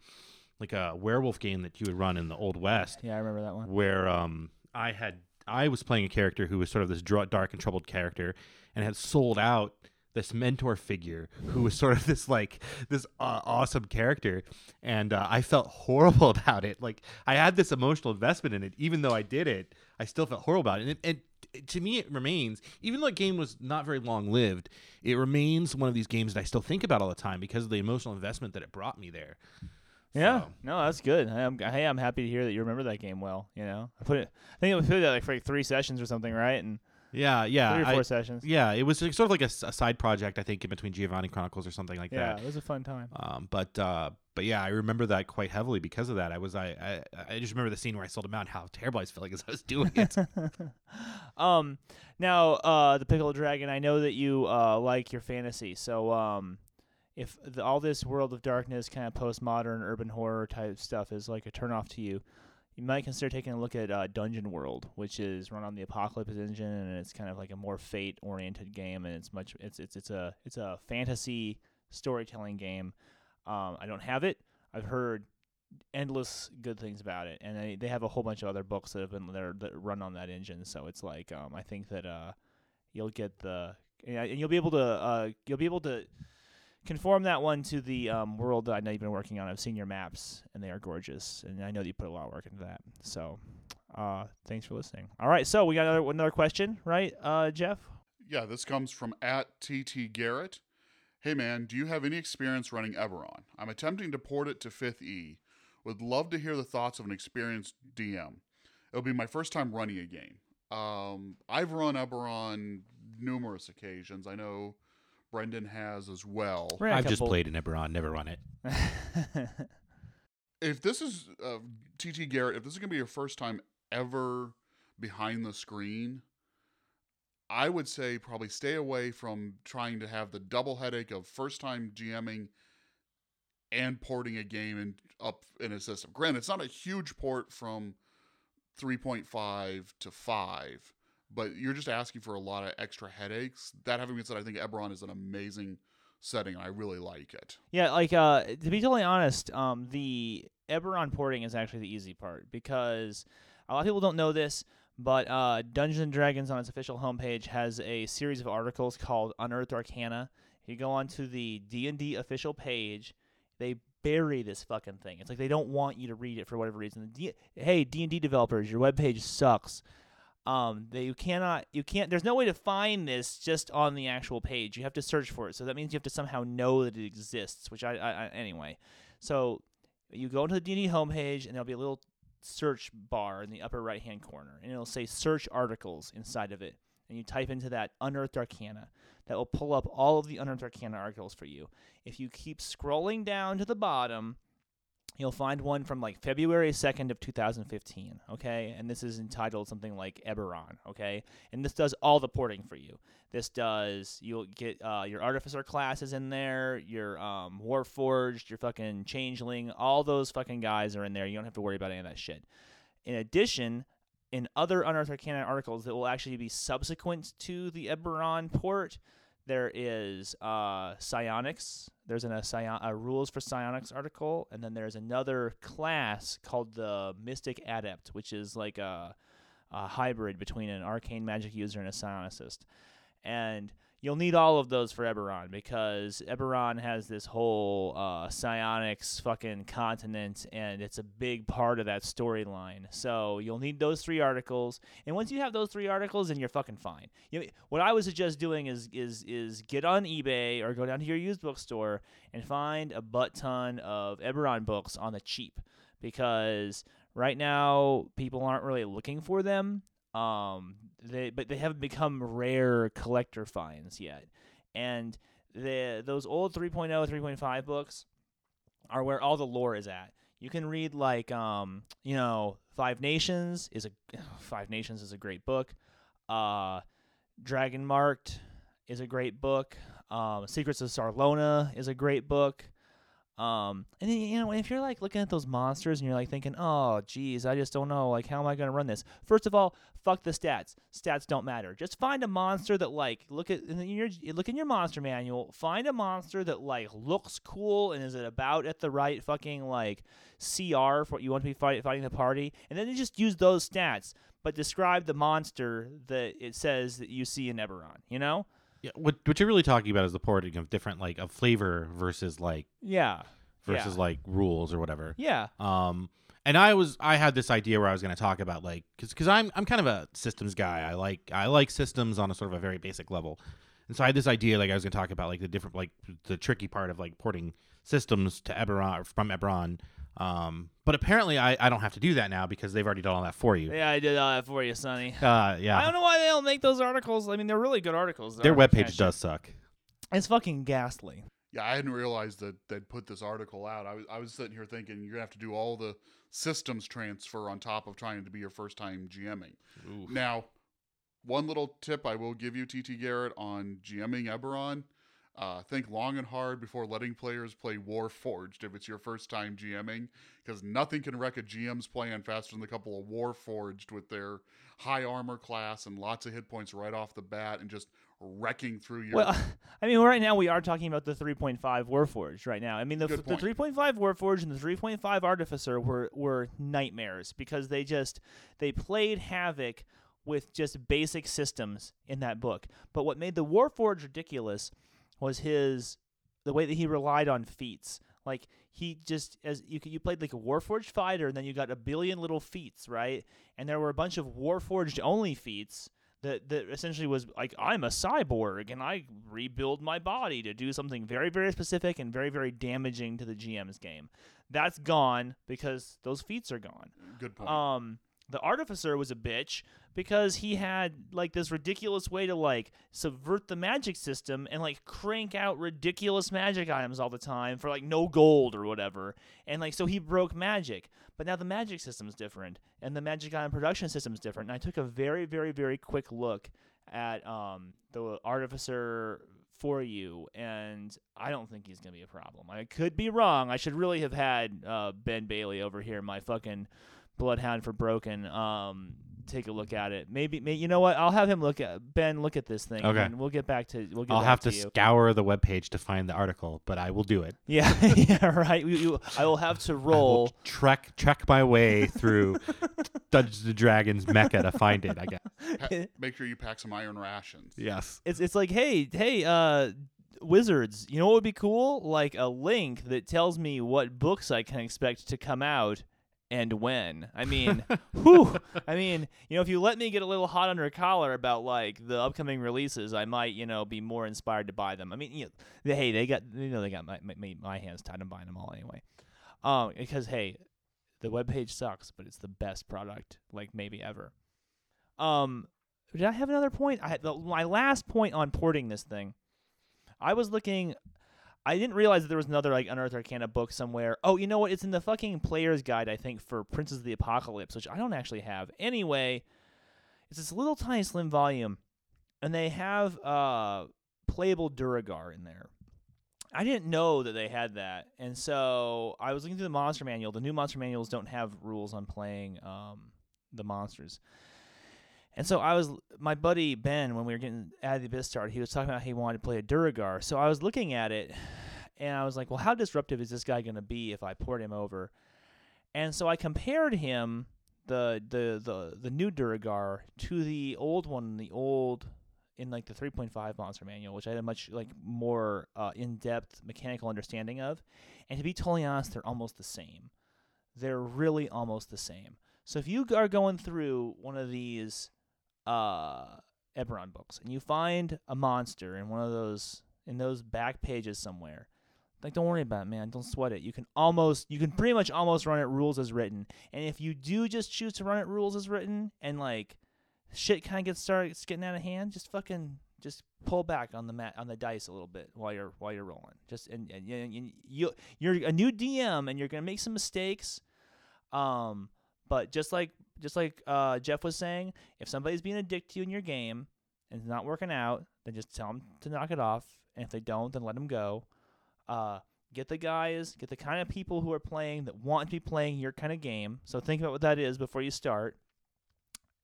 like a werewolf game that you would run in the old west Yeah, I remember that one. where um I had I was playing a character who was sort of this dark and troubled character and had sold out this mentor figure who was sort of this like this uh, awesome character and uh, I felt horrible *laughs* about it like I had this emotional investment in it even though I did it I still felt horrible about it and, to me it remains even though the game was not very long lived it remains one of these games that I still think about all the time because of the emotional investment that it brought me there Yeah, So- no, that's good. Hey, I'm, hey, I'm happy to hear that you remember that game well. You know, I put it. I think it was put like for like three sessions or something, right? And yeah yeah three or I- four sessions. Yeah, it was sort of like a side project, I think, in between Giovanni Chronicles or something like Yeah, that. Yeah, it was a fun time. Um, but uh, but yeah, I remember that quite heavily because of that. I was I I, I just remember the scene where I sold him out and how terrible I was feeling as I was doing it. *laughs* um, now uh, the pickle dragon. I know that you uh like your fantasy, so um, if the, all this world of darkness, kind of postmodern urban horror type stuff is like a turnoff to you, you might consider taking a look at uh, Dungeon World, which is run on the Apocalypse engine, and it's kind of like a more fate oriented game, and it's much it's it's it's a it's a fantasy storytelling game. Um, I don't have it. I've heard endless good things about it, and they, they have a whole bunch of other books that have been that, that run on that engine. So it's like um, I think that uh, you'll get the and you'll be able to uh, you'll be able to conform that one to the um, world that I know you've been working on. I've seen your maps, and they are gorgeous, and I know that you put a lot of work into that. So uh, thanks for listening. All right, so we got another another question, right, uh, Jeff? Yeah, this comes from at TT Garrett. Hey man, do you have any experience running Eberron? I'm attempting to port it to 5th E. Would love to hear the thoughts of an experienced DM. It'll be my first time running a game. Um, I've run Eberron numerous occasions. I know Brendan has as well. Ran a I've just played in Eberron, never run it. *laughs* If this is uh, TT Garrett, if this is going to be your first time ever behind the screen, I would say probably stay away from trying to have the double headache of first time GMing and porting a game in, up in a system. Granted, it's not a huge port from 3.5 to 5, but you're just asking for a lot of extra headaches. That having been said, I think Eberron is an amazing setting, I really like it. Yeah, like uh, to be totally honest, um, the Eberron porting is actually the easy part because a lot of people don't know this, but uh, Dungeons and Dragons on its official homepage has a series of articles called Unearthed Arcana. If you go onto the D and D official page, they bury this fucking thing. It's like they don't want you to read it for whatever reason. D- hey, D and D developers, your webpage sucks. Um, they you cannot you can't. There's no way to find this just on the actual page. You have to search for it. So that means you have to somehow know that it exists. Which I, I, I anyway. So you go into the D&D homepage, and there'll be a little search bar in the upper right hand corner, and it'll say search articles inside of it. And you type into that Unearthed Arcana. That will pull up all of the Unearthed Arcana articles for you. If you keep scrolling down to the bottom, you'll find one from like February 2nd of 2015, okay? And this is entitled something like Eberron, okay? And this does all the porting for you. This does you'll get uh, your artificer classes in there, your um, warforged, your fucking changeling, all those fucking guys are in there. You don't have to worry about any of that shit. In addition, in other Unearthed Arcana articles that will actually be subsequent to the Eberron port, there is uh, psionics. There's an, a, a rules for psionics article, and then there's another class called the Mystic Adept, which is like a, a hybrid between an arcane magic user and a psionicist. And you'll need all of those for Eberron because Eberron has this whole uh, psionics fucking continent, and it's a big part of that storyline. So you'll need those three articles, and once you have those three articles, then you're fucking fine. You know, what I would suggest doing is is is get on eBay or go down to your used bookstore and find a butt ton of Eberron books on the cheap because right now people aren't really looking for them. Um, they but they haven't become rare collector finds yet, and the those old 3.0, 3.5 books are where all the lore is at. You can read like um, you know, Five Nations is a *sighs* Five Nations is a great book. Uh, Dragon Marked is a great book. Um, Secrets of Sarlona is a great book. Um, and then, you know, if you're like looking at those monsters and you're like thinking, oh, geez, I just don't know, like, how am I going to run this? First of all, fuck the stats. Stats don't matter. Just find a monster that like look at in your look in your monster manual. Find a monster that like looks cool and is it about at the right fucking like CR for what you want to be fight, fighting the party, and then just use those stats, but describe the monster that it says that you see in Eberron. You know? Yeah, what what you're really talking about is the porting of different like of flavor versus like Yeah. versus Yeah. like rules or whatever. Yeah. Um, and I was I had this idea where I was going to talk about like because because I'm I'm kind of a systems guy. I like I like systems on a sort of a very basic level, and so I had this idea like I was going to talk about like the different like the tricky part of like porting systems to Eberron from Eberron. Um, but apparently I, I don't have to do that now because they've already done all that for you. Yeah, I did all that for you, Sonny. Uh, yeah. I don't know why they don't make those articles. I mean, they're really good articles. Their They're webpage catchy. does suck. It's fucking ghastly. Yeah, I hadn't realized that they'd put this article out. I was I was sitting here thinking you're gonna have to do all the systems transfer on top of trying to be your first time GMing. Now, one little tip I will give you, TT Garrett, on GMing Eberron. Uh, think long and hard before letting players play Warforged if it's your first time GMing, because nothing can wreck a GM's plan faster than a couple of Warforged with their high armor class and lots of hit points right off the bat and just wrecking through your. Well, *laughs* I mean, right now we are talking about the 3.5 Warforged right now. I mean, the, the point. 3.5 Warforged and the 3.5 Artificer were were nightmares because they just they played havoc with just basic systems in that book. But what made the Warforged ridiculous was his the way that he relied on feats. Like he just as you could- you played like a Warforged fighter, and then you got a billion little feats, right? And there were a bunch of Warforged only feats that that essentially was like I'm a cyborg and I rebuild my body to do something very very specific and very very damaging to the GM's game. That's gone because those feats are gone. Good point. Um, the artificer was a bitch because he had like this ridiculous way to like subvert the magic system and like crank out ridiculous magic items all the time for like no gold or whatever. And like so he broke magic. But now the magic system's different and the magic item production system's different. And I took a very very very quick look at um the artificer for you, and I don't think he's gonna be a problem. I could be wrong. I should really have had uh, Ben Bailey over here, my fucking bloodhound for broken. Um, take a look at it. Maybe, may, you know what? I'll have him look at Ben. Look at this thing. Okay. and we'll get back to. We'll get I'll back have to, to you. scour the webpage to find the article, but I will do it. Yeah, *laughs* yeah, right. We, you, I will have to I will roll. trek trek my way through *laughs* Dungeons and Dragons Mecca to find it. I guess. Pa- make sure you pack some iron rations. Yes. It's it's like, hey, hey, uh, wizards. You know what would be cool? Like a link that tells me what books I can expect to come out and when. I mean, *laughs* whew. I mean, you know, if you let me get a little hot under a collar about like the upcoming releases, I might, you know, be more inspired to buy them. I mean, you know, they, hey, they got, you know, they got my, my my hands tied. I'm buying them all anyway. Um, because hey, the webpage sucks, but it's the best product like maybe ever. Um, did I have another point? I had the, my last point on porting this thing. I was looking. I didn't realize that there was another like Unearthed Arcana book somewhere. Oh, you know what? It's in the fucking player's guide, I think, for Princes of the Apocalypse, which I don't actually have. Anyway, it's this little tiny slim volume, and they have uh playable Duergar in there. I didn't know that they had that, and so I was looking through the monster manual. The new monster manuals don't have rules on playing um, the monsters. And so I was my buddy Ben when we were getting at the Abyss started, he was talking about he wanted to play a Duergar. So I was looking at it and I was like, well, how disruptive is this guy going to be if I port him over? And so I compared him the the the the new Duergar to the old one, the old in like the 3.5 monster manual, which I had a much like more uh, in-depth mechanical understanding of. And to be totally honest, they're almost the same. They're really almost the same. So if you are going through one of these uh Eberron books and you find a monster in one of those in those back pages somewhere, like don't worry about it, man. Don't sweat it. You can almost you can pretty much almost run it rules as written. And if you do just choose to run it rules as written and like shit kind of gets starts getting out of hand, just fucking just pull back on the mat on the dice a little bit while you're while you're rolling. Just and, and, and, and you you're a new DM and you're gonna make some mistakes. Um, but just like just like uh, Jeff was saying, if somebody's being a dick to you in your game and it's not working out, then just tell them to knock it off. And if they don't, then let them go. Uh, get the guys, get the kind of people who are playing that want to be playing your kind of game. So think about what that is before you start,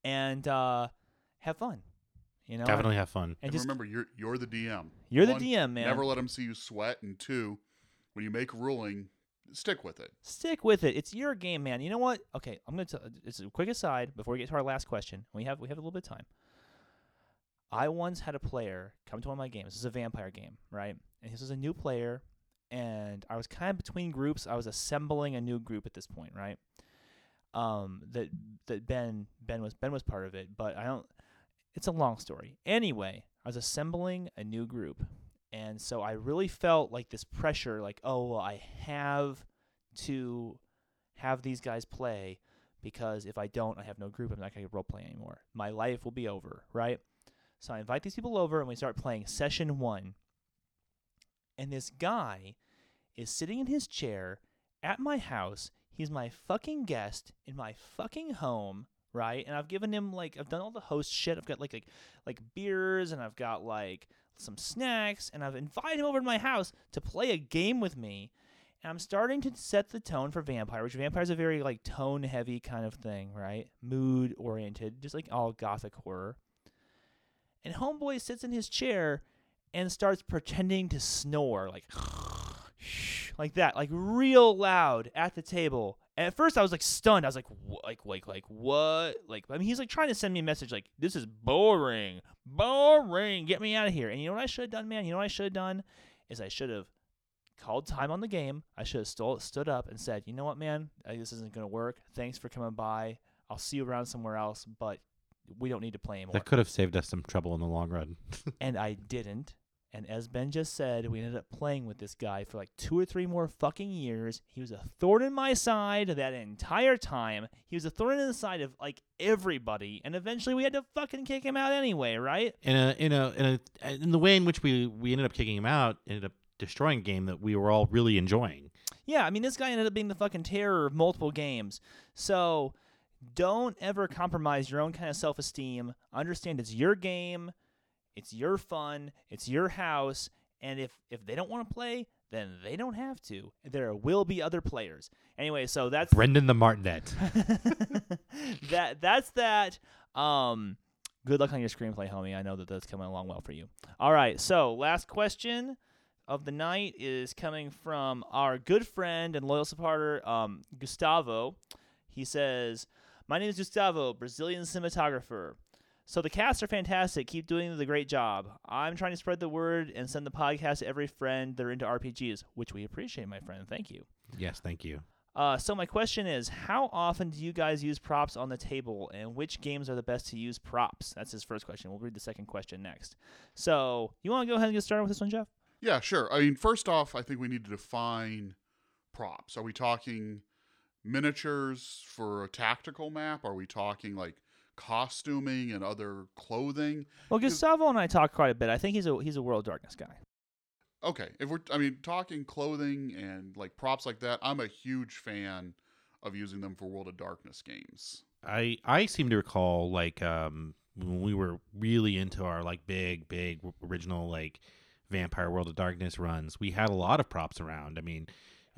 and uh, have fun. You know, Definitely have fun. And And just remember, you're you're the DM. you're the DM, man. Never let them see you sweat. And two, when you make ruling, stick with it. Stick with it. It's your game, man. You know what? Okay, I'm gonna tell. It's a quick aside before we get to our last question. We have we have a little bit of time. I once had a player come to one of my games. This is a vampire game, right? And this was a new player, and I was kind of between groups. I was assembling a new group at this point, right? Um, that that Ben Ben was Ben was part of it, but I don't. It's a long story. Anyway, I was assembling a new group, and so I really felt like this pressure, like, oh, well, I have to have these guys play because if I don't, I have no group. I'm not going to role play anymore. My life will be over, right? So I invite these people over and we start playing session one. And this guy is sitting in his chair at my house. He's my fucking guest in my fucking home, right? And I've given him like I've done all the host shit. I've got like like like beers and I've got like some snacks and I've invited him over to my house to play a game with me. And I'm starting to set the tone for Vampire, which Vampire is a very like tone heavy kind of thing, right? Mood oriented, just like all gothic horror. And Homeboy sits in his chair and starts pretending to snore, like *sighs* like that, like real loud at the table. And at first, I was like stunned. I was like, like, like, like, what? Like, I mean, he's like trying to send me a message, like, this is boring, boring. Get me out of here. And you know what I should have done, man? You know what I should have done is I should have called time on the game. I should have stole, stood up and said, you know what, man? This isn't gonna work. Thanks for coming by. I'll see you around somewhere else, but we don't need to play anymore. That could have saved us some trouble in the long run. *laughs* and I didn't. And as Ben just said, we ended up playing with this guy for like two or three more fucking years. He was a thorn in my side that entire time. He was a thorn in the side of like everybody, and eventually we had to fucking kick him out anyway, right? in a in a in a in the way in which we we ended up kicking him out, ended up destroying a game that we were all really enjoying. Yeah, I mean, this guy ended up being the fucking terror of multiple games. So don't ever compromise your own kind of self esteem. Understand it's your game. It's your fun. It's your house. And if if they don't want to play, then they don't have to. There will be other players. Anyway, so that's Brendan the Martinet. *laughs* that that's that. Um, good luck on your screenplay, homie. I know that that's coming along well for you. All right, so last question of the night is coming from our good friend and loyal supporter, um, Gustavo. He says, "My name is Gustavo, Brazilian cinematographer." So the casts are fantastic. Keep doing the great job. I'm trying to spread the word and send the podcast to every friend that are into RPGs, which we appreciate, my friend. Thank you. yes, thank you. Uh, so my question is, how often do you guys use props on the table, and which games are the best to use props? That's his first question. We'll read the second question next. So you want to go ahead and get started with this one, Jeff? Yeah, sure. I mean, first off, I think we need to define props. Are we talking miniatures for a tactical map? Are we talking like costuming and other clothing? Well, Gustavo and I talked quite a bit. I think he's a he's a World of Darkness guy. Okay, if we're I mean talking clothing and like props like that, I'm a huge fan of using them for World of Darkness games. I I seem to recall like um when we were really into our like big big original like Vampire World of Darkness runs, we had a lot of props around. I mean,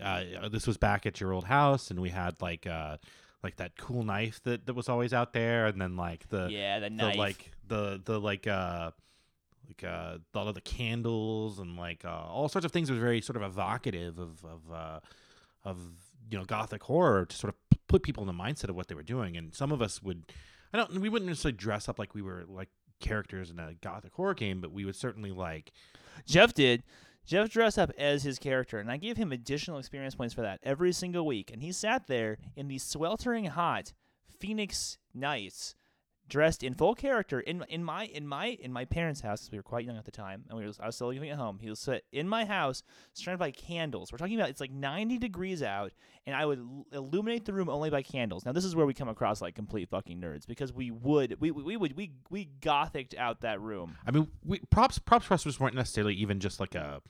uh, this was back at your old house, and we had like uh like that cool knife that, that was always out there, and then like the yeah, the the like the the like uh like uh all of the candles and like uh, all sorts of things was very sort of evocative of of uh of you know gothic horror to sort of put people in the mindset of what they were doing and some of us would i don't we wouldn't necessarily dress up like we were like characters in a gothic horror game but we would certainly like Jeff did. Jeff dressed up as his character, and I gave him additional experience points for that every single week. And he sat there in the sweltering hot Phoenix nights, dressed in full character in in my in my in my parents' house. We were quite young at the time, and we was I was still living at home. He was sit in my house, surrounded by candles. We're talking about it's like 90 degrees out, and I would l- illuminate the room only by candles. Now this is where we come across like complete fucking nerds because we would we we, we would we we gothicked out that room. i mean we, props props for us weren't necessarily even just like a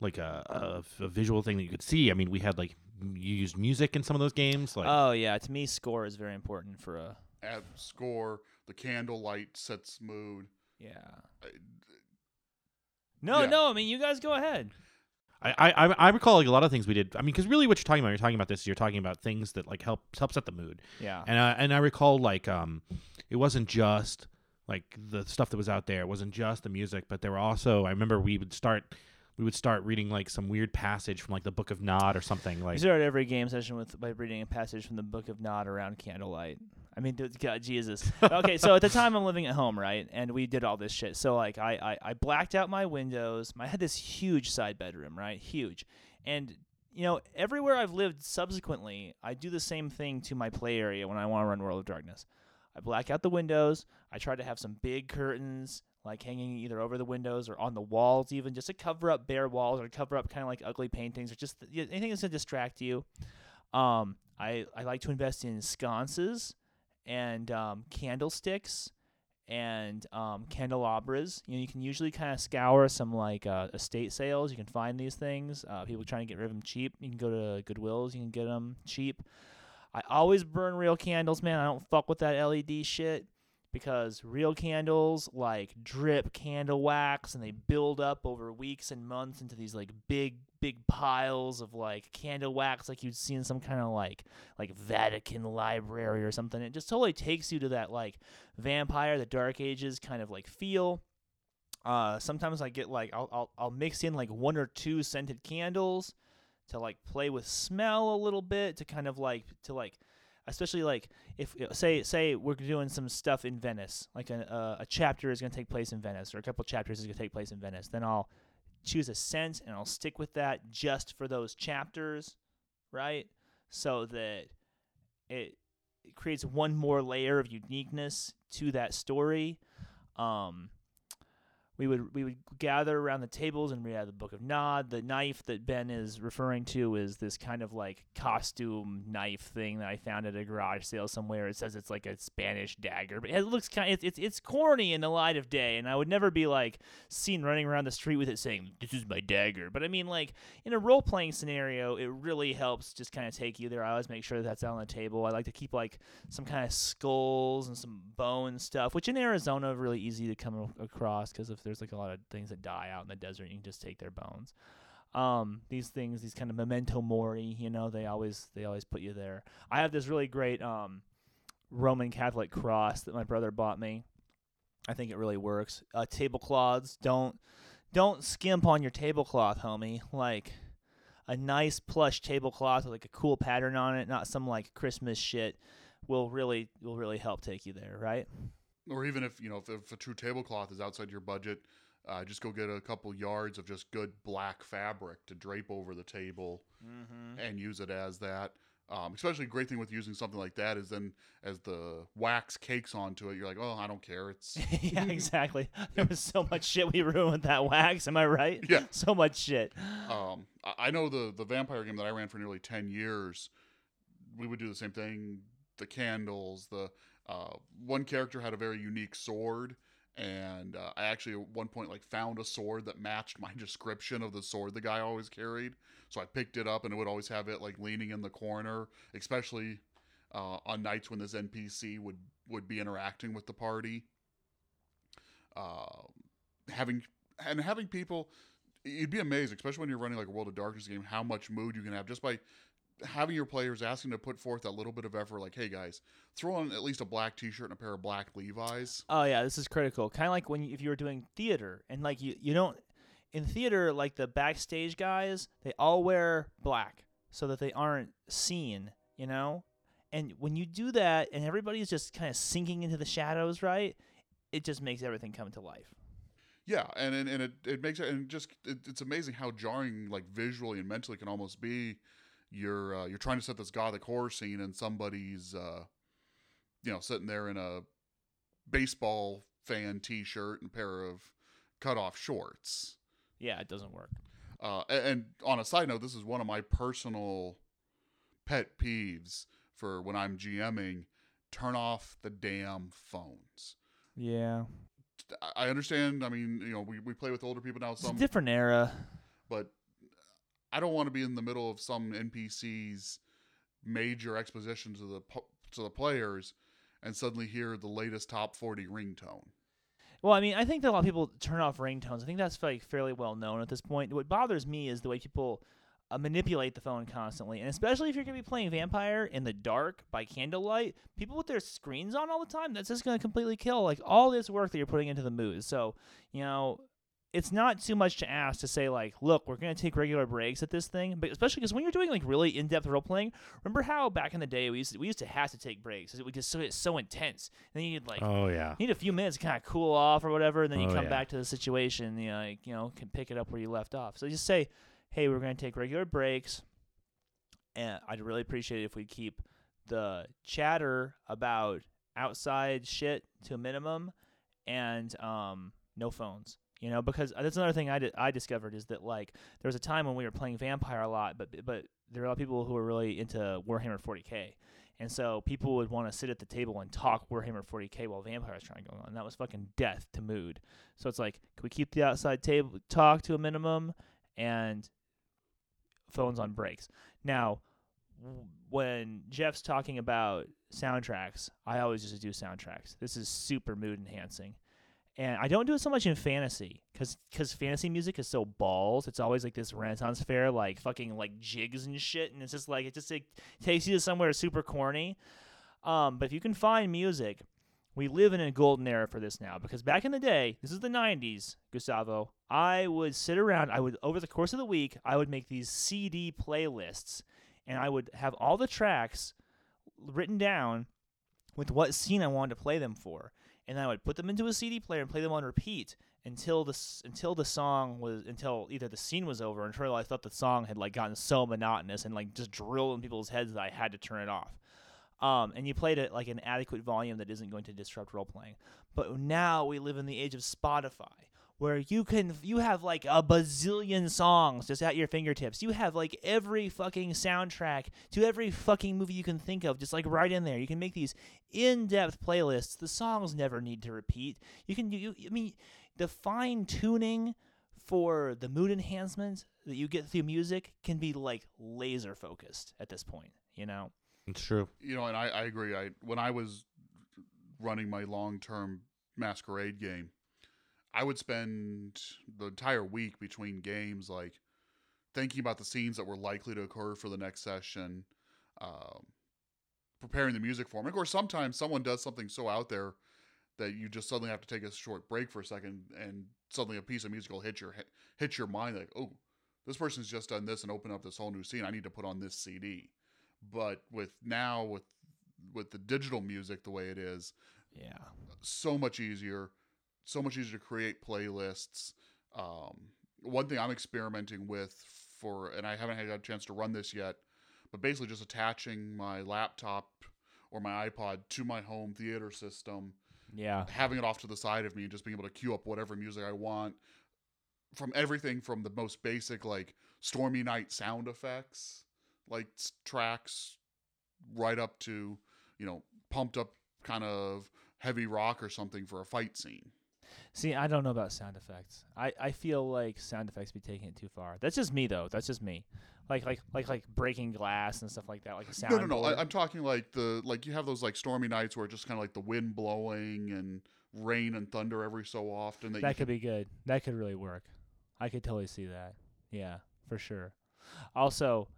like a, a, a visual thing that you could see i mean we had like you used music in some of those games like Oh yeah, to me score is very important for a Add score, the candlelight sets mood. yeah. Uh, No, Yeah. no, I mean you guys go ahead. I, I I recall like a lot of things we did. I mean, because really, what you're talking about, you're talking about this. You're talking about things that like help help set the mood. Yeah. And I, and I recall like um, it wasn't just like the stuff that was out there. It wasn't just the music, but there were also. I remember we would start we would start reading like some weird passage from like the Book of Nod or something We like. start every game session with by reading a passage from the Book of Nod around candlelight. I mean, dude, God, Jesus. *laughs* Okay, so at the time I'm living at home, right, and we did all this shit. So like, I I, I blacked out my windows. I had this huge side bedroom, right, huge, and you know, everywhere I've lived subsequently, I do the same thing to my play area when I want to run World of Darkness. I black out the windows. I try to have some big curtains, like hanging either over the windows or on the walls, even just to cover up bare walls or cover up kind of like ugly paintings or just anything that's gonna distract you. Um, I I like to invest in sconces and um, candlesticks and um, candelabras. You know, you can usually kind of scour some like uh, estate sales. You can find these things. Uh, people trying to get rid of them cheap. You can go to Goodwills. You can get them cheap. I always burn real candles, man. I don't fuck with that LED shit because real candles like drip candle wax and they build up over weeks and months into these like big big piles of like candle wax like you'd see in some kind of like like Vatican library or something. It just totally takes you to that like vampire, the dark ages kind of like feel. Uh, sometimes I get like I'll, I'll I'll mix in like one or two scented candles to like play with smell a little bit to kind of like to like especially like if say say we're doing some stuff in Venice, like a uh, a chapter is going to take place in Venice or a couple chapters is going to take place in Venice, then I'll choose a scent and I'll stick with that just for those chapters, right? So that it, it creates one more layer of uniqueness to that story. Um we would we would gather around the tables and read out the Book of Nod. The knife that Ben is referring to is this kind of like costume knife thing that I found at a garage sale somewhere. It says it's like a Spanish dagger, but it looks kind of, it's, it's corny in the light of day, and I would never be like seen running around the street with it saying this is my dagger. But I mean, like in a role playing scenario, it really helps just kind of take you there. I always make sure that that's out on the table. I like to keep like some kind of skulls and some bone stuff, which in Arizona really easy to come across because there's like a lot of things that die out in the desert, you can just take their bones. Um, these things, these kind of memento mori, you know, they always they always put you there. I have this really great um, Roman Catholic cross that my brother bought me. I think it really works. Uh, tablecloths, don't don't skimp on your tablecloth, homie. Like a nice plush tablecloth with like a cool pattern on it, not some like Christmas shit, will really will really help take you there, right? Or even if you know if, if a true tablecloth is outside your budget, uh, just go get a couple yards of just good black fabric to drape over the table Mm-hmm. and use it as that. Um, especially great thing with using something like that is then as the wax cakes onto it, you're like, oh, I don't care. It's *laughs* yeah, exactly. *laughs* There was so much shit we ruined with that wax. Am I right? Yeah. So much shit. um, I- I know the the vampire game that I ran for nearly ten years. We would do the same thing. The candles. The uh, one character had a very unique sword, and uh, I actually at one point like found a sword that matched my *laughs* description of the sword the guy always carried. So I picked it up, and it would always have it like leaning in the corner, especially uh, on nights when this NPC would would be interacting with the party. Uh, having and having people you'd be amazed, especially when you're running like a World of Darkness game, how much mood you can have just by having your players asking to put forth that little bit of effort. Like, hey guys, throw on at least a black T-shirt and a pair of black Levi's. Oh yeah, this is critical. Kind of like when you, if you were doing theater and like you you don't in theater like the backstage guys they all wear black so that they aren't seen, you know. And when you do that and everybody's just kind of sinking into the shadows, right? It just makes everything come to life. Yeah, and and, and it, it makes it and just it, it's amazing how jarring like visually and mentally can almost be. You're uh, you're trying to set this gothic horror scene and somebody's uh, you know sitting there in a baseball fan T-shirt and pair of cut off shorts. Yeah, it doesn't work. Uh, and on a side note, this is one of my personal pet peeves for when I'm GMing. Turn off the damn phones. Yeah. I- understand. I mean, you know, we, we play with older people now, It's a some, different era. but I don't want to be in the middle of some NPC's major exposition to the to the players and suddenly hear the latest top forty ringtone. Well, I mean, I think that a lot of people turn off ringtones. I think that's like fairly well known at this point. What bothers me is the way people uh, manipulate the phone constantly, and especially if you're going to be playing Vampire in the dark by candlelight, people with their screens on all the time. That's just going to completely kill like all this work that you're putting into the mood. So, you know. It's not too much to ask to say like, look, we're gonna take regular breaks at this thing, but especially because when you're doing like really in-depth role playing, remember how back in the day we used to, we used to have to take breaks because it was just so, it's so intense, and then you'd like Oh yeah. you need a few minutes to kind of cool off or whatever, and then you Oh, come yeah. back to the situation. You know, like, you know, can pick it up where you left off. So just say, "Hey, we're going to take regular breaks," and I'd really appreciate it if we keep the chatter about outside shit to a minimum, and um, no phones. You know, because uh, that's another thing I, di- I discovered is that like there was a time when we were playing Vampire a lot, but but there are a lot of people who were really into Warhammer 40k. And so people would want to sit at the table and talk Warhammer 40k while Vampire is trying to go on. And that was fucking death to mood. So it's like, can we keep the outside table talk to a minimum and phones on breaks? Now, when Jeff's talking about soundtracks, I always to do soundtracks. This is super mood enhancing. And I don't do it so much in fantasy because cause fantasy music is so balls. It's always like this Renaissance fair, like fucking like jigs and shit. And it's just like, it just takes you to somewhere super corny. Um, but if you can find music, we live in a golden era for this now because back in the day, this is the 90s, Gustavo. I would sit around, I would, over the course of the week, I would make these CD playlists and I would have all the tracks written down with what scene I wanted to play them for. And then I would put them into a CD player and play them on repeat until the until the song was until either the scene was over or until I thought the song had like gotten so monotonous and like just drilled in people's heads that I had to turn it off. Um, and you played it like an adequate volume that isn't going to disrupt role playing. But now we live in the age of Spotify, where you can you have like a bazillion songs just at your fingertips. You have like every fucking soundtrack to every fucking movie you can think of just like right in there. You can make these in-depth playlists. The songs never need to repeat. You can you, I mean the fine tuning for the mood enhancements that you get through music can be like laser focused at this point, you know. It's true. You know, and I, I agree. I when I was running my long term masquerade game, I would spend the entire week between games like thinking about the scenes that were likely to occur for the next session, um, preparing the music for them. Of course, sometimes someone does something so out there that you just suddenly have to take a short break for a second, and suddenly a piece of music will hit your hit your mind like, oh, this person's just done this and opened up this whole new scene. I need to put on this CD. But with now with with the digital music the way it is, Yeah. so much easier, so much easier to create playlists. Um, one thing I'm experimenting with for, and I haven't had a chance to run this yet, but basically just attaching my laptop or my iPod to my home theater system, Yeah. having it off to the side of me, and just being able to queue up whatever music I want from everything from the most basic like stormy night sound effects, like tracks, right up to you know pumped up kind of heavy rock or something for a fight scene. See, I don't know about sound effects. I, I feel like sound effects be taking it too far. That's just me though. That's just me. Like like like like breaking glass and stuff like that. Like a sound. No, no, no. I, I'm talking like the like you have those like stormy nights where it's just kind of like the wind blowing and rain and thunder every so often. That, that could be good. That could really work. I could totally see that. Yeah, for sure. Also,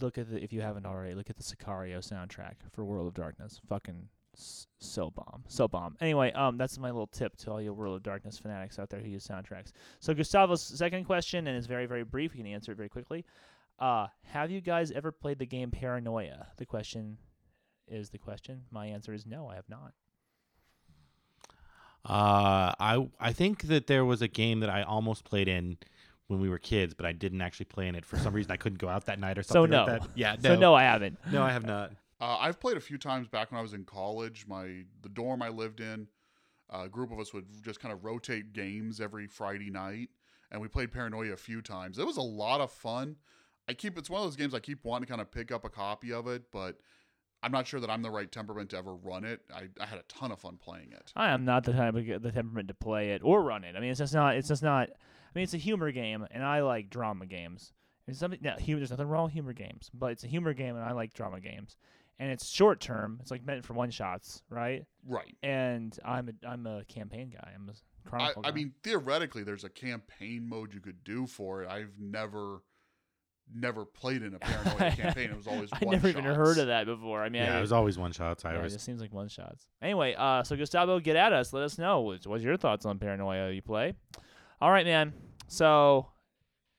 look at the if you haven't already, look at the Sicario soundtrack for World of Darkness. Fucking so bomb, so bomb. Anyway, um, that's my little tip to all you World of Darkness fanatics out there who use soundtracks. So Gustavo's second question, and it's very very brief. You can answer it very quickly. Uh, have you guys ever played the game Paranoia? The question is the question. My answer is no, I have not. Uh, I I think that there was a game that I almost played in when we were kids, but I didn't actually play in it for some reason. I couldn't go out that night or something. So no. like that. Yeah, So no, I haven't. no, I have not. Uh, I've played a few times back when I was in college. My the dorm I lived in, a group of us would just kind of rotate games every Friday night, and we played Paranoia a few times. It was a lot of fun. I keep it's one of those games I keep wanting to kind of pick up a copy of it, but I'm not sure that I'm the right temperament to ever run it. I, I had a ton of fun playing it. I am not the type of the temperament to play it or run it. I mean, it's just not. It's just not. I mean, it's a humor game, and I like drama games. Something. No, hu- there's nothing wrong with humor games, but it's a humor game, and I like drama games. And it's short term. It's like meant for one shots, right? Right. And I'm a I'm a campaign guy. I'm a I, chronicle. I guy. mean, theoretically, there's a campaign mode you could do for it. I've never, never played in a paranoia *laughs* campaign. It was always I one never even heard of that before. I mean, Yeah, I, it was always one shots. I yeah, it always just seems like one shots. Anyway, uh, so Gustavo, get at us. Let us know. What's, what's your thoughts on Paranoia you play? All right, man. So,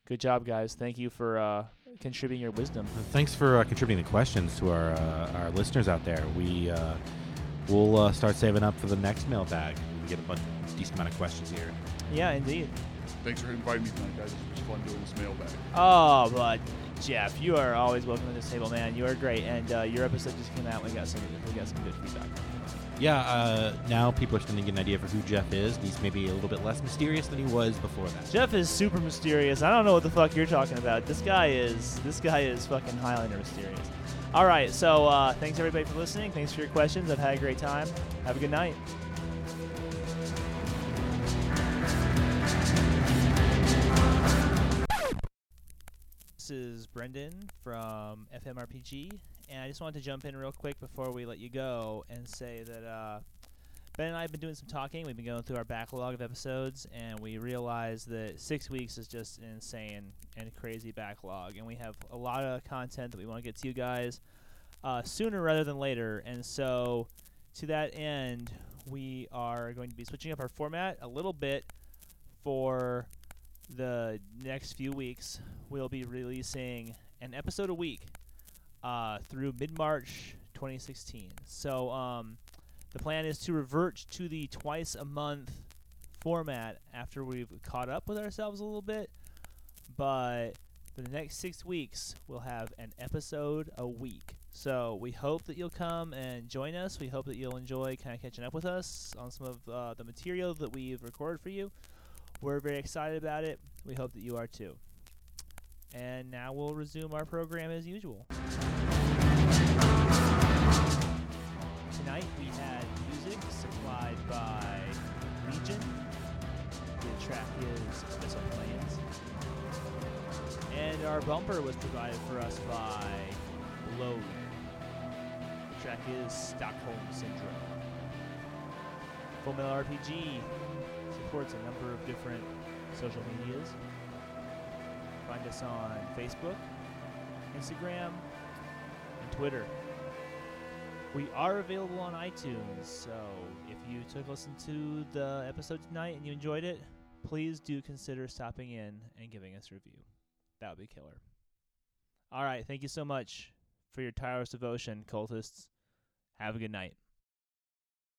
good job, guys. Thank you for uh, contributing your wisdom. Thanks for uh, contributing the questions to our uh, our listeners out there. We uh, we'll uh, start saving up for the next mailbag. We get a bunch, decent amount of questions here. Yeah, indeed. Thanks for inviting me tonight, guys. It was fun doing this mailbag. Oh, but Jeff, you are always welcome to this table, man. You are great, and uh, your episode just came out. We got some we got some good feedback. Yeah, uh, now people are starting to get an idea for who Jeff is. He's maybe a little bit less mysterious than he was before that. Jeff is super mysterious. I don't know what the fuck you're talking about. This guy is this guy is fucking Highlander mysterious. All right, so uh, thanks everybody for listening. Thanks for your questions. I've had a great time. Have a good night. This is Brendan from FMRPG, and I just wanted to jump in real quick before we let you go and say that uh, Ben and I have been doing some talking. We've been going through our backlog of episodes, and we realized that six weeks is just an insane and crazy backlog, and we have a lot of content that we want to get to you guys uh, sooner rather than later. And so, to that end, we are going to be switching up our format a little bit for the next few weeks. We'll be releasing an episode a week uh, through mid March 2016. So, um, the plan is to revert to the twice a month format after we've caught up with ourselves a little bit. But for the next six weeks, we'll have an episode a week. So we hope that you'll come and join us. We hope that you'll enjoy kind of catching up with us on some of uh, the material that we've recorded for you. We're very excited about it. We hope that you are too. And now we'll resume our program as usual. Tonight we had music supplied by Legion. The track is Missile Planes. And our bumper was provided for us by Load. The track is Stockholm Syndrome. Full Metal RPG supports a number of different social medias. Find us on Facebook, Instagram, and Twitter. We are available on iTunes, so if you took a listen to the episode tonight and you enjoyed it, please do consider stopping in and giving us a review. That would be killer. All right, thank you so much for your tireless devotion, cultists. Have a good night.